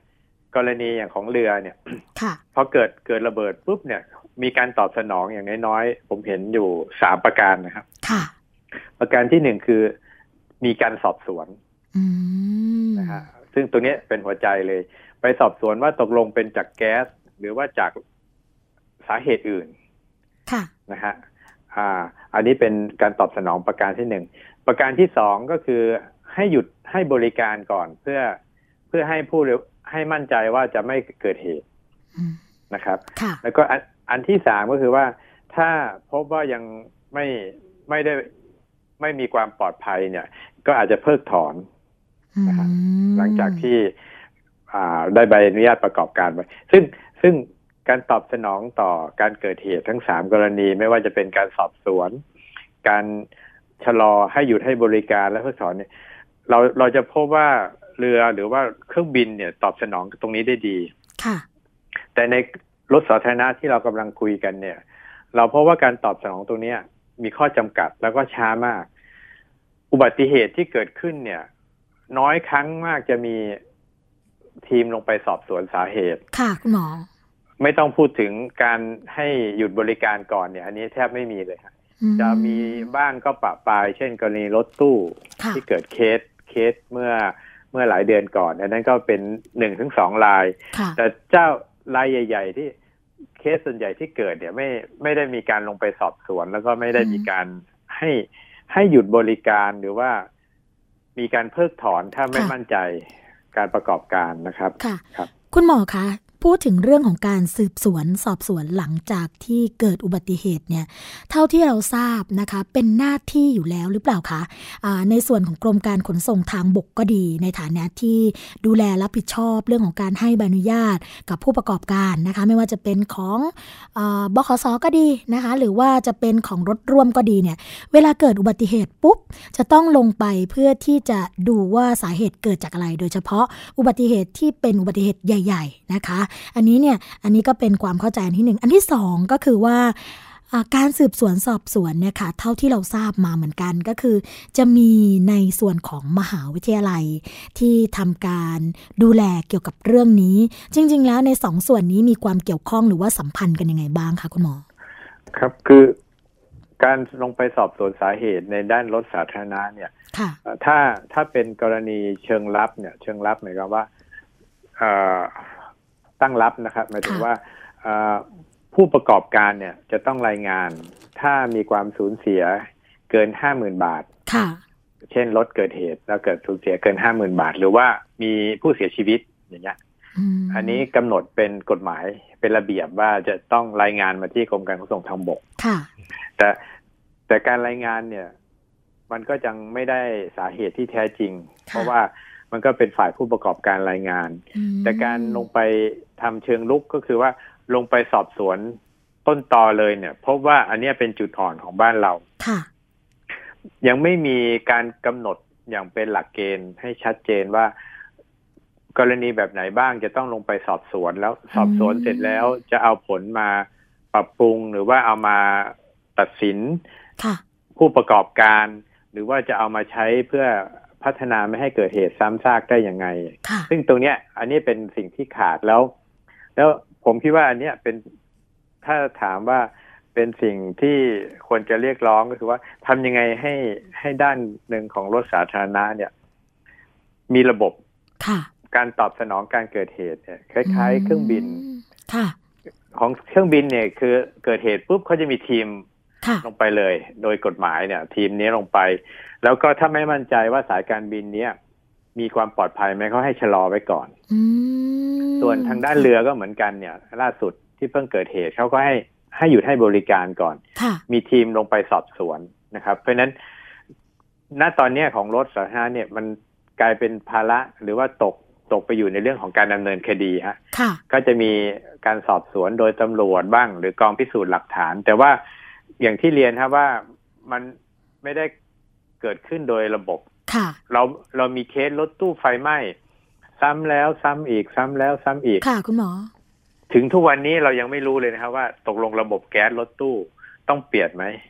กรณีอย่างของเรือเนี่ยค่ะพอเกิดเกิดระเบิดปุ๊บเนี่ย มีการตอบสนองอย่างน้อยๆ ผมเห็นอยู่สามประการนะครับค่ะประการที่หนึ่งคือมีการสอบสวนอืมนะฮะ ซึ่งตรงเนี้ยเป็นหัวใจเลย ไปสอบสวนว่าตกลงเป็นจากแก๊ส หรือว่าจากสาเหตุอื่น ค่ะนะฮะอ่า อันนี้เป็นการตอบสนองประการที่หนึ่งประการที่สองก็คือให้หยุดให้บริการก่อนเพื่อเพื่อให้ผู้เร็วให้มั่นใจว่าจะไม่เกิดเหตุอืมนะครับค่ะแล้วก็อันอันที่สามก็คือว่าถ้าพบว่ายังไม่ไม่ได้ไม่มีความปลอดภัยเนี่ย ก็อาจจะเพิกถอน นะครับอืมหลังจากที่อ่าได้ใบอนุญาตประกอบการไปซึ่งซึ่งการตอบสนองต่อการเกิดเหตุทั้งสามกรณี ไม่ว่าจะเป็นการสอบสวน การชะลอให้หยุดให้บริการและเพิกถอนเนี่ยเราเราจะพบว่าเรือหรือว่าเครื่องบินเนี่ย ตอบสนองตรงนี้ได้ดี ค่ะ แต่ในรถสาธารณะที่เรากำลังคุยกันเนี่ย เราเพราะว่าการตอบสนองตรงเนี้ย มีข้อจำกัดแล้วก็ช้ามาก อุบัติเหตุที่เกิดขึ้นเนี่ย น้อยครั้งมากจะมีทีมลงไปสอบสวนสาเหตุ ค่ะคุณหมอ ไม่ต้องพูดถึงการให้หยุดบริการก่อนเนี่ย อันนี้แทบไม่มีเลยครับอืจะมีบ้างก็ปะปลาย เช่นกรณีรถตู้ค่ะที่เกิดเคสเคสเมื่อเมื่อหลายเดือนก่อนอันนั้นก็เป็นหนึ่งถึงสองรายค่ะแต่เจ้ารายใหญ่ ๆ ที่เคสส่วนใหญ่ที่เกิดเนี่ยไม่ไม่ได้มีการลงไปสอบสวน แล้วก็ไม่ได้มีการให้ให้หยุดบริการหรือว่า มีการเพิกถอนถ้าไม่ค่ะมั่นใจการประกอบการนะครับค่ะครับ คุณหมอคะ พูดถึงเรื่องของการสืบสวนสอบสวนหลังจากที่เกิดอุบัติเหตุเนี่ยเท่าที่เราทราบนะคะเป็นหน้าที่อยู่แล้วหรือเปล่าคะาในส่วนของกรมการขนส่งทางบกก็ดี ในฐานะที่ดูแลรับผิดชอบเรื่องของการให้ใบอนุญาตกับผู้ประกอบการนะคะไม่ว่าจะเป็นของอบขสก็ดีนะคะหรือว่าจะเป็นของรถร่วมก็ดีเนี่ยเวลาเกิดอุบัติเหตุปุ๊บจะต้องลงไปเพื่อที่จะดูว่าสาเหตุเกิดจากอะไร โดยเฉพาะอุบัติเหตุที่เป็นอุบัติเหตุใหญ่ ๆนะคะอันนี้เนี่ยอันนี้ก็เป็นความเข้าใจอันที่หนึ่งอันที่สองก็คือว่าอ่าการสืบสวนสอบสวนเนี่ยค่ะเท่าที่เราทราบมาเหมือนกันก็คือ จะมีในส่วนของมหาวิทยาลัย ที่ทำการดูแลเกี่ยวกับเรื่องนี้ จริง ๆ แล้วในสองส่วนนี้มีความเกี่ยวข้องหรือว่าสัมพันธ์กันยังไงบ้างคะคุณหมอ ครับคือการลงไปสอบสวนสาเหตุในด้านรถสาธารณะเนี่ยค่ะเอ่อถ้าถ้าเป็นกรณีเชิงลับเนี่ย เชิงลับหมายความว่าเอ่อ ตั้งรับนะครับหมายถึงค่ะว่าเอ่อผู้ประกอบการเนี่ยจะต้องรายงาน ถ้ามีความสูญเสียเกินห้าหมื่นบาทค่ะเช่นรถเกิดเหตุแล้วเกิดสูญเสียเกินห้าหมื่นบาท หรือว่ามีผู้เสียชีวิตอย่างเงี้ยมอันนี้กำหนดเป็นกฎหมายเป็นระเบียบว่าจะต้องรายงานมาที่กรมการขนส่งทางบกค่ะแต่แต่การรายงานเนี่ย มันก็ยังไม่ได้สาเหตุที่แท้จริง เพราะว่า มันก็เป็นฝ่ายผู้ประกอบการรายงานอืมแต่การลงไปทำเชิงลุกก็คือว่าลงไปสอบสวนต้นตอเลยเนี่ยพบว่าอันเนี้ยเป็นจุดอ่อนของบ้านเราค่ะยังไม่มีการกำหนดอย่างเป็นหลักเกณฑ์ให้ชัดเจนว่า กรณีแบบไหนบ้างจะต้องลงไปสอบสวนแล้วสอบสวนเสร็จแล้วจะเอาผลมาปรับปรุงหรือว่าเอามาตัดสินค่ะผู้ประกอบการ หรือว่าจะเอามาใช้เพื่อ พัฒนาไม่ให้เกิดเหตุซ้ำซากได้ยังไงค่ะซึ่งตรงเนี้ย อันนี้เป็นสิ่งที่ขาดแล้ว แล้วผมคิดว่าอันเนี้ยเป็นถ้าถามว่าเป็นสิ่งที่ควรจะเรียกร้องก็คือว่าทำยังไงให้ให้ด้านหนึ่งของรถสาธารณะเนี่ย มีระบบค่ะการตอบสนองการเกิดเหตุเนี่ยคล้าย ๆ เครื่องบินมค่ะของเครื่องบินเนี่ย คือเกิดเหตุปุ๊บเขาจะมีทีมค่ะ ลงไปเลย โดยกฎหมายเนี่ย ทีมนี้ลงไป แล้วก็ถ้าไม่มั่นใจว่าสายการบินเนี้ยมีความปลอดภัยไหมเขาให้ชะลอไว้ก่อนอืมส่วนทางด้านเรือก็เหมือนกันเนี่ย ล่าสุดที่เพิ่งเกิดเหตุเขาก็ให้ให้หยุดให้บริการก่อนค่ะมีทีมลงไปสอบสวนนะครับ เพราะฉะนั้นณตอนเนี้ยของรถสาธารณะเนี่ยมันกลายเป็นภาระหรือว่าตกตกไปอยู่ในเรื่องของการดำเนินคดีฮะค่ะก็จะมีการสอบสวนโดยตำรวจบ้าง หรือกองพิสูจน์หลักฐาน แต่ว่า อย่างที่เรียนครับว่ามันไม่ได้เกิดขึ้นโดยระบบค่ะเราเรามีเคสรถตู้ไฟไหม้ซ้ำแล้วซ้ำอีกซ้ำแล้วซ้ำอีกค่ะคุณหมอ ถึงทุกวันนี้เรายังไม่รู้เลยนะครับว่า ตกลงระบบแก๊สรถตู้ต้องเปลี่ยนไหมอืม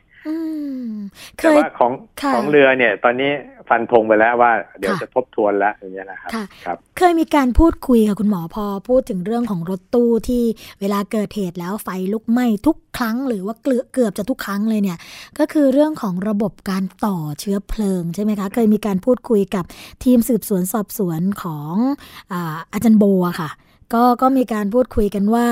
เค แต่ยว่าของค่ะของเรือเนี่ย ตอนนี้ฟันธงไปแล้วว่า เดี๋ยวค่ะจะทบทวนแล้วอย่างเงี้ยนะครับค่ะครับ เคยมีการพูดคุยค่ะคุณหมอพอพูดถึงเรื่องของรถตู้ที่เวลาเกิดเหตุแล้วไฟลุกไหม้ทุกครั้ง หรือว่าเกือบเกือบจะทุกครั้งเลยเนี่ย ก็คือเรื่องของระบบการต่อเชื้อเพลิงใช่ไหมคะ เคยมีการพูดคุยกับทีมสืบสวนสอบสวนของอาอาจารย์โบอะค่ะ ก็ก็มีการพูดคุยกันว่า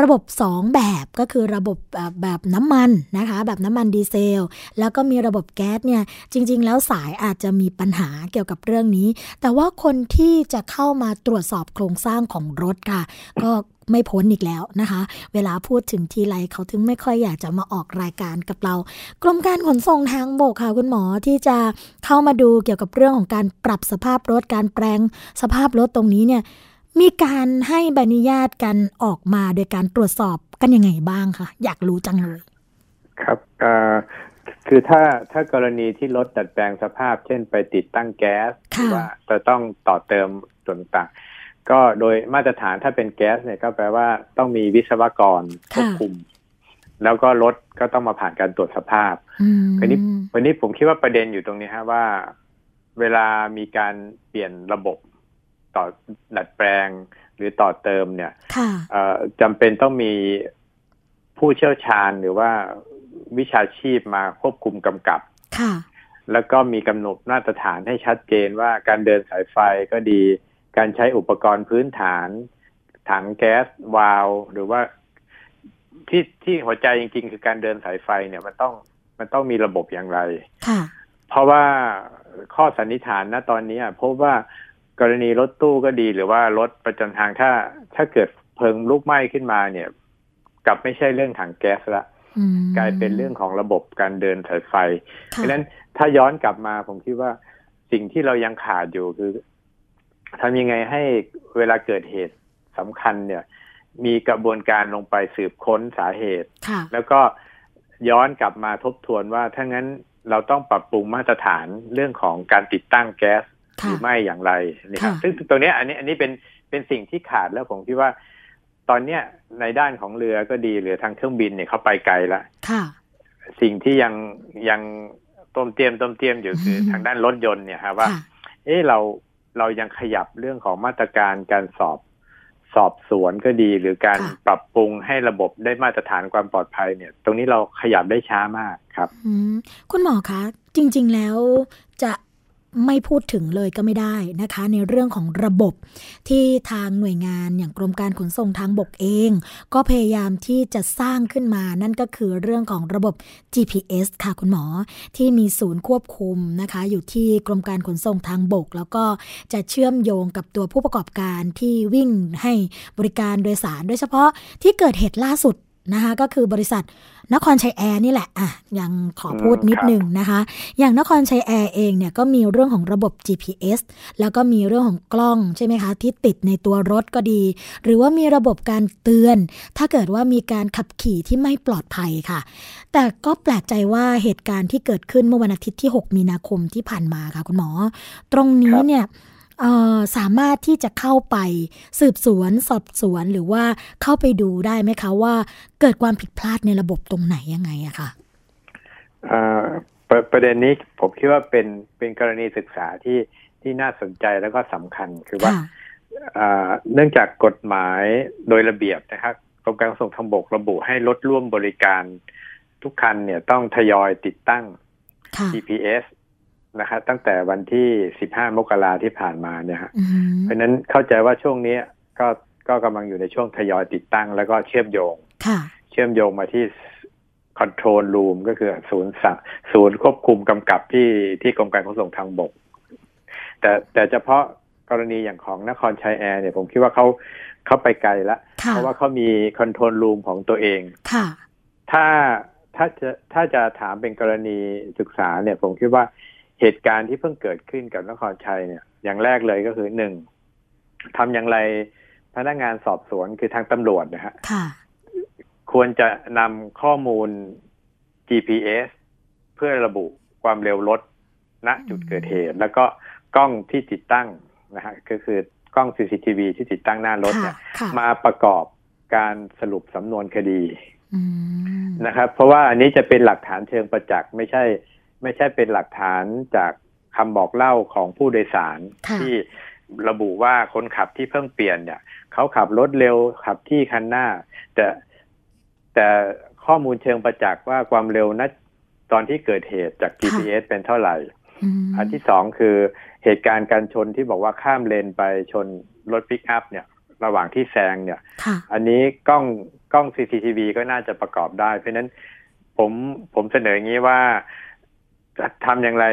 ระบบ 2 แบบก็คือระบบแบบแบบน้ำมันนะคะ แบบน้ำมันดีเซล แล้วก็มีระบบแก๊สเนี่ยจริง ๆ แล้วสายอาจจะมีปัญหาเกี่ยวกับเรื่องนี้ แต่ว่าคนที่จะเข้ามาตรวจสอบโครงสร้างของรถค่ะ ก็ไม่พ้นอีกแล้วนะคะ เวลาพูดถึงทีไรเขาถึงไม่ค่อยอยากจะมาออกรายการกับเรา กรมการขนส่งทางบกค่ะคุณหมอที่จะเข้ามาดูเกี่ยวกับเรื่องของการปรับสภาพรถการแปลงสภาพรถตรงนี้เนี่ย มีการให้ใบอนุญาตกันออกมาโดยการตรวจสอบกันยังไงบ้างคะอยากรู้จังเลย ครับเอ่อคือถ้าถ้ากรณีที่รถดัดแปลงสภาพ เช่นไปติดตั้งแก๊สหรือว่าจะต้องต่อเติมส่วนต่างก็โดยมาตรฐานถ้าเป็นแก๊สเนี่ยก็แปลว่าต้องมีวิศวกรควบคุม แล้วก็รถก็ต้องมาผ่านการตรวจสภาพอืมวันนี้วันนี้ผมคิดว่าประเด็นอยู่ตรงนี้ฮะว่า เวลามีการเปลี่ยนระบบ ต่อดัดแปลงหรือต่อเติมเนี่ยค่ะเอ่อจำเป็นต้องมีผู้เชี่ยวชาญหรือว่าวิชาชีพมาควบคุมกำกับค่ะแล้วก็มีกำหนดมาตรฐานให้ชัดเจนว่าการเดินสายไฟก็ดี การใช้อุปกรณ์พื้นฐาน ถังแก๊สวาล์วหรือว่าที่ที่หัวใจจริงๆ คือการเดินสายไฟเนี่ยมันต้องมันต้องมีระบบอย่างไรค่ะเพราะว่าข้อสันนิษฐานณตอนนี้พบว่า กรณีรถตู้ก็ดีหรือว่ารถประจำทางถ้า ถ้าเกิดเพลิงลุกไหม้ขึ้นมาเนี่ย กลับไม่ใช่เรื่องถังแก๊สละอืมกลายเป็นเรื่องของระบบการเดินสายไฟเพค่ะราะฉะนั้นถ้าย้อนกลับมาผมคิดว่าสิ่งที่เรายังขาดอยู่คือทำยังไงให้เวลาเกิดเหตุสำคัญเนี่ย มีกระบวนการลงไปสืบค้นสาเหตุค่ะแล้วก็ย้อนกลับมาทบทวนว่าถ้างั้นเราต้องปรับปรุงมาตรฐานเรื่องของการติดตั้งแก๊ส หค่ะรือไม่อย่างไรนะครับค่ะซึ่งตรงเนี้ยอันนี้อันนี้เป็นเป็นสิ่งที่ขาดแล้วผมคิดว่า ตอนเนี้ยในด้านของเรือก็ดีหรือทางเครื่องบินเนี่ยเขาไปไกลแล้วค่ะสิ่งที่ยังยังต้มเตรียมต้มเตรียมอยู่คืออืมทางด้านรถยนต์เนี่ยฮะว่าค่ะเอ๊ะเราเรายังขยับเรื่องของมาตรการการสอบสอบสวนก็ดีหรือการค่ะปรับปรุงให้ระบบได้มาตรฐานความปลอดภัยเนี่ย ตรงนี้เราขยับได้ช้ามากครับอืมคุณหมอคะ จริง ๆ แล้วจะ ไม่พูดถึงเลยก็ไม่ได้นะคะ ในเรื่องของระบบที่ทางหน่วยงานอย่างกรมการขนส่งทางบกเอง ก็พยายามที่จะสร้างขึ้นมานั่นก็คือเรื่องของระบบ GPS ค่ะคุณหมอ ที่มีศูนย์ควบคุมนะคะ อยู่ที่กรมการขนส่งทางบก แล้วก็จะเชื่อมโยงกับตัวผู้ประกอบการที่วิ่งให้บริการโดยสาร โดยเฉพาะที่เกิดเหตุล่าสุด นะคะก็คือบริษัทนครชัยแอร์นี่แหละอะยังขอพูดนิดหนึ่งนะคะ อย่างนครชัยแอร์เองเนี่ยก็มีเรื่องของระบบ GPS แล้วก็มีเรื่องของกล้องใช่ไหมคะ ที่ติดในตัวรถก็ดี หรือว่ามีระบบการเตือน ถ้าเกิดว่ามีการขับขี่ที่ไม่ปลอดภัยค่ะ แต่ก็แปลกใจว่าเหตุการณ์ที่เกิดขึ้นเมื่อวันอาทิตย์ที่ 6 มีนาคมที่ผ่านมาค่ะคุณหมอ ตรงนี้เนี่ยเอ่อ สามารถที่จะเข้าไปสืบสวนสอบสวนหรือว่าเข้าไปดูได้ไหมคะว่าเกิดความผิดพลาดในระบบตรงไหนยังไงอะค่ะเอ่อประประเด็นนี้ผมคิดว่าเป็นเป็นกรณีศึกษาที่ที่น่าสนใจแล้วก็สำคัญคือว่าค่ะเอ่อเนื่องจากกฎหมายโดยระเบียบนะครับกรมการขนส่งทางบกระบุให้รถร่วมบริการ ทุกคันเนี่ยต้องทยอยติดตั้งค่ะ GPS นะครับตั้งแต่วันที่15มกราที่ผ่านมาเนี่ยฮะอืมเพราะฉะนั้นเข้าใจว่าช่วงนี้ก็ก็กำลังอยู่ในช่วงทยอยติดตั้ง แล้วก็เชื่อมโยงค่ะเชื่อมโยงมาที่ Control Room ก็คือศูนย์สัศูนย์ควบคุมกำกับที่ที่กรมการขนส่งทางบก แต่แต่เฉพาะกรณีอย่างของนครชัยแอร์เนี่ยผมคิดว่าเขาเขาไปไกลแล้วค่ะเพราะว่าเขามี Control Room ของตัวเองค่ะถ้าถ้าจะถ้าจะถามเป็นกรณีศึกษาเนี่ย ผมคิดว่า เหตุการณ์ที่เพิ่งเกิดขึ้นกับนครชัยเนี่ย อย่างแรกเลยก็คือหนึ่งทำอย่างไรพนักงานสอบสวนคือทางตำรวจนะฮะค่ะควรจะนำข้อมูล GPS เพื่อระบุความเร็วรถณจุดเกิดเหตุ แล้วก็กล้องที่ติดตั้งนะฮะก็คือกล้อง CCTV ที่ติดตั้งหน้ารถค่ะเนี่ยค่ะมาประกอบการสรุปสำนวนคดีอืมนะครับ เพราะว่าอันนี้จะเป็นหลักฐานเชิงประจักษ์ไม่ใช่ ไม่ใช่เป็นหลักฐานจากคำบอกเล่าของผู้โดยสารค่ะที่ระบุว่าคนขับที่เพิ่งเปลี่ยนเนี่ยเขาขับรถเร็วขับที่คันหน้า แต่แต่ข้อมูลเชิงประจักษ์ว่าความเร็วณตอนที่เกิดเหตุจาก GPS เป็นเท่าไหร่อืมอันที่สองคือเหตุการณ์การชนที่บอกว่าข้ามเลนไปชนรถปิกอัพเนี่ย ระหว่างที่แซงเนี่ยค่ะอันนี้กล้องกล้อง CCTV ก็น่าจะประกอบได้ เพราะฉะนั้นผมผมเสนออย่างนี้ว่า จะทำอย่างไร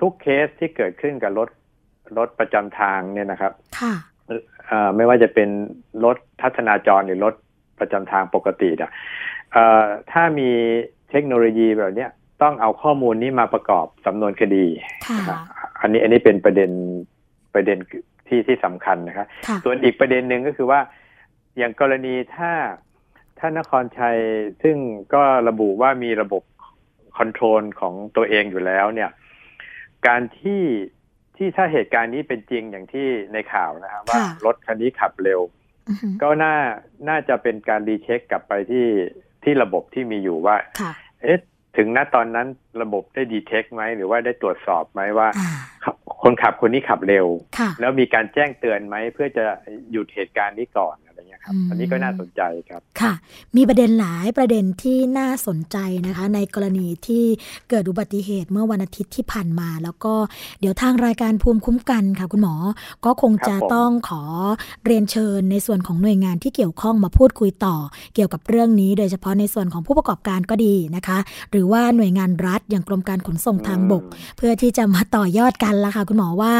ทุกเคสที่เกิดขึ้นกับรถรถประจำทางเนี่ยนะครับค่ะเอ่อไม่ว่าจะเป็นรถทัศนาจรหรือรถประจำทางปกติอะเอ่อถ้ามีเทคโนโลยีแบบเนี้ยต้องเอาข้อมูลนี้มาประกอบสำนวนคดีค่ะนะครับอันนี้อันนี้เป็นประเด็นประเด็นที่ที่สำคัญนะครับค่ะส่วนอีกประเด็นหนึ่งก็คือว่า อย่างกรณีถ้าถ้านครชัยซึ่งก็ระบุว่ามีระบบ คอนโทรลของตัวเองอยู่แล้วเนี่ย การที่ที่ถ้าเหตุการณ์นี้เป็นจริงอย่างที่ในข่าวนะครับว่าค่ะรถคันนี้ขับเร็วอือหือก็น่าน่าจะเป็นการรีเช็คกลับไปที่ที่ระบบที่มีอยู่ว่าค่ะเอ๊ะถึงณตอนนั้นระบบได้ดีเทคไหมหรือว่าได้ตรวจสอบไหมว่าอ่าขับคนขับคนนี้ขับเร็วค่ะแล้วมีการแจ้งเตือนไหมเพื่อจะหยุดเหตุการณ์นี้ก่อนอะไร เงี้ยครับอืมอันนี้ก็น่าสนใจครับค่ะ มีประเด็นหลายประเด็นที่น่าสนใจนะคะ ในกรณีที่เกิดอุบัติเหตุเมื่อวันอาทิตย์ที่ผ่านมา แล้วก็เดี๋ยวทางรายการภูมิคุ้มกันค่ะ คุณหมอ ก็คงจะครับผมต้องขอเรียนเชิญในส่วนของหน่วยงานที่เกี่ยวข้องมาพูดคุยต่อ เกี่ยวกับเรื่องนี้ โดยเฉพาะในส่วนของผู้ประกอบการก็ดีนะคะ หรือว่าหน่วยงานรัฐอย่างกรมการขนส่งทางบก เพื่อที่จะมาต่อยอดกันละค่ะคุณหมอว่า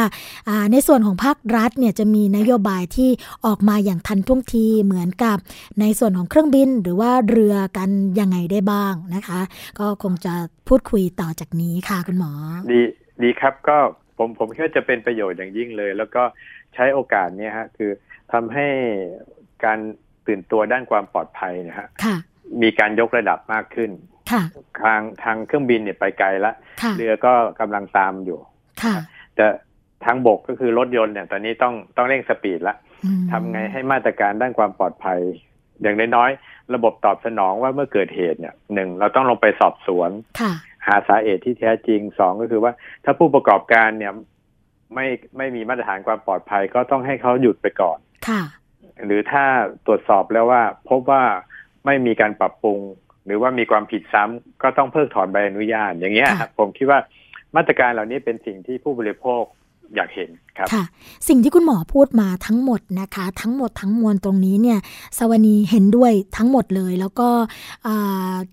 อ่าในส่วนของภาครัฐเนี่ยจะมีนโยบายที่ออกมาอย่างทันท่วงทีเหมือนกับในส่วนของเครื่องบินหรือว่าเรือกันยังไงได้บ้างนะคะ ก็คงจะพูดคุยต่อจากนี้ค่ะคุณหมอ ดีดีครับก็ผมผมคิดว่าจะเป็นประโยชน์อย่างยิ่งเลย แล้วก็ใช้โอกาสเนี้ยฮะคือทำให้การตื่นตัวด้านความปลอดภัยเนะฮะค่ะมีการยกระดับมากขึ้นค่ะทางทางเครื่องบินเนี่ยไปไกลละค่ะเรือก็กำลังตามอยู่ค่ะแต่ ทางบกก็คือรถยนต์เนี่ยตอนนี้ต้องต้องเร่งสปีดละอืมทำไงให้มาตรการด้านความปลอดภัย อย่างน้อยๆระบบตอบสนองว่าเมื่อเกิดเหตุเนี่ยหนึ่งเราต้องลงไปสอบสวนค่ะหาสาเหตุที่แท้จริงสองก็คือว่า ถ้าผู้ประกอบการเนี่ยไม่ไม่มีมาตรฐานความปลอดภัยก็ต้องให้เขาหยุดไปก่อนค่ะหรือถ้าตรวจสอบแล้วว่า พบว่าไม่มีการปรับปรุง หรือว่ามีความผิดซ้ำก็ต้องเพิกถอนใบอนุญาตอย่างเงี้ยค่ะครับผมคิดว่ามาตรการเหล่านี้เป็นสิ่งที่ผู้บริโภค อยากเห็นครับค่ะ สิ่งที่คุณหมอพูดมาทั้งหมดนะคะ ทั้งหมดทั้งมวลตรงนี้เนี่ยสวนีเห็นด้วยทั้งหมดเลย แล้วก็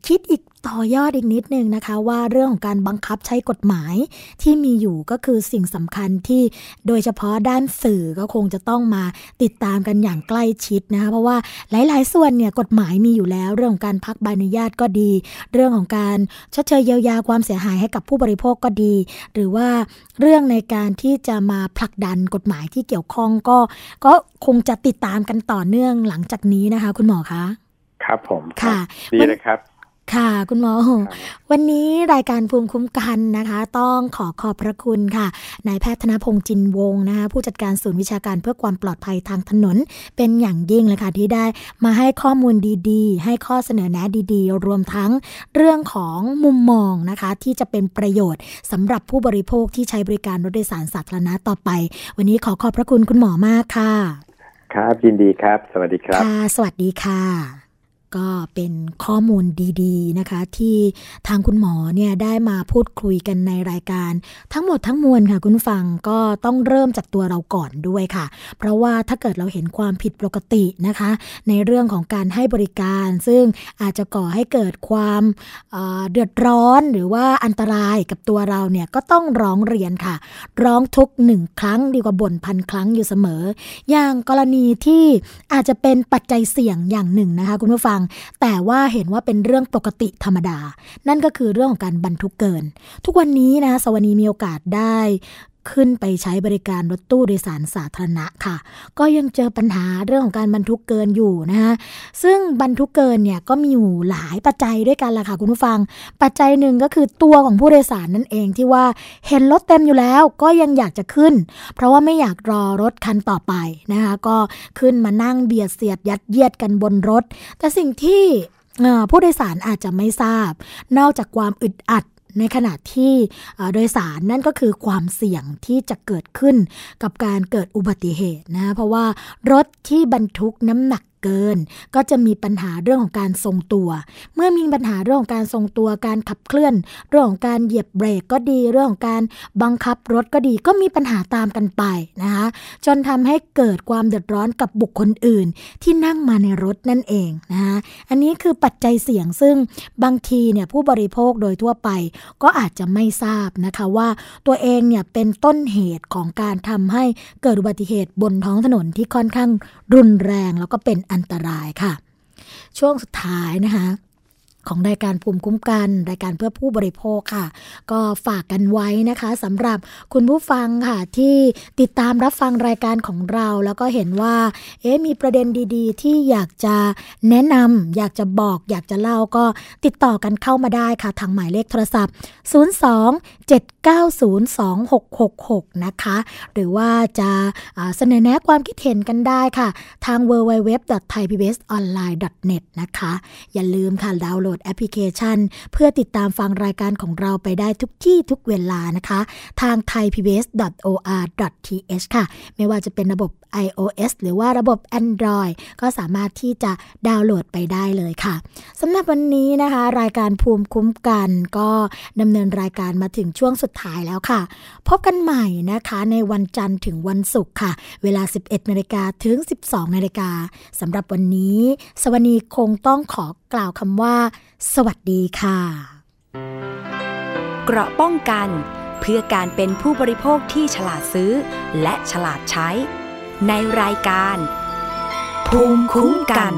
คิดอีกต่อยอดอีกนิดนึงนะคะ ว่าเรื่องของการบังคับใช้กฎหมายที่มีอยู่ก็คือสิ่งสำคัญที่โดยเฉพาะด้านสื่อก็คงจะต้องมาติดตามกันอย่างใกล้ชิดนะคะเพราะว่าหลาย ๆ ส่วนเนี่ยกฎหมายมีอยู่แล้ว เรื่องของการพักใบอนุญาตก็ดี เรื่องของการชดเชยเยียวยาความเสียหายให้กับผู้บริโภคก็ดี หรือว่าเรื่องในการที่จะมาผลักดันกฎหมายที่เกี่ยวข้องก็ ก็คงจะติดตามกันต่อเนื่องหลังจากนี้นะคะ คุณหมอคะ ครับผม ค่ะ ดีเลยครับ ค่ะ คุณหมอครับวันนี้รายการภูมิคุ้มกันนะคะ ต้องขอขอบพระคุณค่ะนายแพทย์ธนพงษ์จินวงศ์นะคะผู้จัดการศูนย์วิชาการเพื่อความปลอดภัยทางถนน เป็นอย่างยิ่งเลยค่ะที่ได้มาให้ข้อมูลดีๆ ให้ข้อเสนอแนะดีๆ รวมทั้งเรื่องของมุมมองนะคะ ที่จะเป็นประโยชน์สำหรับผู้บริโภคที่ใช้บริการรถโดยสารสาธารณะต่อไป วันนี้ขอขอบพระคุณคุณหมอมากค่ะ ครับยินดีครับ สวัสดีครับค่ะสวัสดีค่ะ ก็เป็นข้อมูลดีๆนะคะ ที่ทางคุณหมอเนี่ยได้มาพูดคุยกันในรายการ ทั้งหมดทั้งมวลค่ะ คุณฟังก็ต้องเริ่มจากตัวเราก่อนด้วยค่ะ เพราะว่าถ้าเกิดเราเห็นความผิดปกตินะคะ ในเรื่องของการให้บริการ ซึ่งอาจจะก่อให้เกิดความเเดือดร้อนหรือว่าอันตรายกับตัวเราเนี่ยก็ต้องร้องเรียนค่ะ ร้องทุกหนึ่งครั้งดีกว่าบ่นพันครั้งอยู่เสมอ อย่างกรณีที่อาจจะเป็นปัจจัยเสี่ยงอย่างหนึ่งนะคะ คุณผู้ฟังแต่ว่าเห็นว่าเป็นเรื่องปกติธรรมดา นั่นก็คือเรื่องของการบรรทุกเกิน ทุกวันนี้นะสวนีมีโอกาสได้ ขึ้นไปใช้บริการรถตู้โดยสารสาธารณะค่ะ ก็ยังเจอปัญหาเรื่องของการบรรทุกเกินอยู่นะคะซึ่งบรรทุกเกินเนี่ยก็มีอยู่หลายปัจจัยด้วยกันล่ะค่ะคุณผู้ฟัง ปัจจัยหนึ่งก็คือตัวของผู้โดยสารนั่นเองที่ว่าเห็นรถเต็มอยู่แล้วก็ยังอยากจะขึ้น เพราะว่าไม่อยากรอรถคันต่อไปนะคะก็ขึ้นมานั่งเบียดเสียดยัดเยียดกันบนรถ แต่สิ่งที่ผู้โดยสารอาจจะไม่ทราบ นอกจากความอึดอัด ในขณะที่โดยสารนั่นก็คือความเสี่ยงที่จะเกิดขึ้นกับการเกิดอุบัติเหตุนะเพราะว่ารถที่บรรทุกน้ำหนัก เกิน ก็จะมีปัญหาเรื่องของการทรงตัว เมื่อมีปัญหาเรื่องของการทรงตัว การขับเคลื่อน เรื่องของการเหยียบเบรกก็ดี เรื่องของการบังคับรถก็ดี ก็มีปัญหาตามกันไปนะคะจนทำให้เกิดความเดือดร้อนกับบุคคลอื่น ที่นั่งมาในรถนั่นเองนะคะอันนี้คือปัจจัยเสี่ยงซึ่งบางทีเนี่ยผู้บริโภคโดยทั่วไป ก็อาจจะไม่ทราบนะคะว่าตัวเองเนี่ยเป็นต้นเหตุของการทำให้เกิดอุบัติเหตุบนท้องถนนที่ค่อนข้างรุนแรงแล้วก็เป็นอันตรายค่ะ ช่วงสุดท้ายนะคะ ของรายการภูมิคุ้มกัน รายการเพื่อผู้บริโภคค่ะ ก็ฝากกันไว้นะคะสำหรับคุณผู้ฟังค่ะที่ติดตามรับฟังรายการของเรา แล้วก็เห็นว่าเอ๊มีประเด็นดีๆ ที่อยากจะแนะนำอยากจะบอกอยากจะเล่าก็ติดต่อกันเข้ามาได้ค่ะ ทางหมายเลขโทรศัพท์ 02-790-2666 นะคะ หรือว่าจะเสนอแนะความคิดเห็นกันได้ค่ะ ทาง www.thaipbsonline.net นะคะ อย่าลืมค่ะดาวน์โหลดแอปพลิเคชัน เพื่อติดตามฟังรายการของเราไปได้ทุกที่ทุกเวลานะคะ ทาง thaipbs.or.th ค่ะ ไม่ว่าจะเป็นระบบ iOS หรือว่าระบบ Android ก็สามารถที่จะดาวน์โหลดไปได้เลยค่ะสำหรับวันนี้นะคะ รายการภูมิคุ้มกันก็ดำเนินรายการมาถึงช่วงสุดท้ายแล้วค่ะ พบกันใหม่นะคะในวันจันทร์ถึงวันศุกร์ค่ะ เวลา 11นาฬิกาถึง 12นาฬิกาสำหรับวันนี้ สวนีคงต้องขอกล่าวคำว่า สวัสดีค่ะ เกราะป้องกันเพื่อการเป็นผู้บริโภคที่ฉลาดซื้อ และฉลาดใช้ ในรายการ ภูมิคุ้มกัน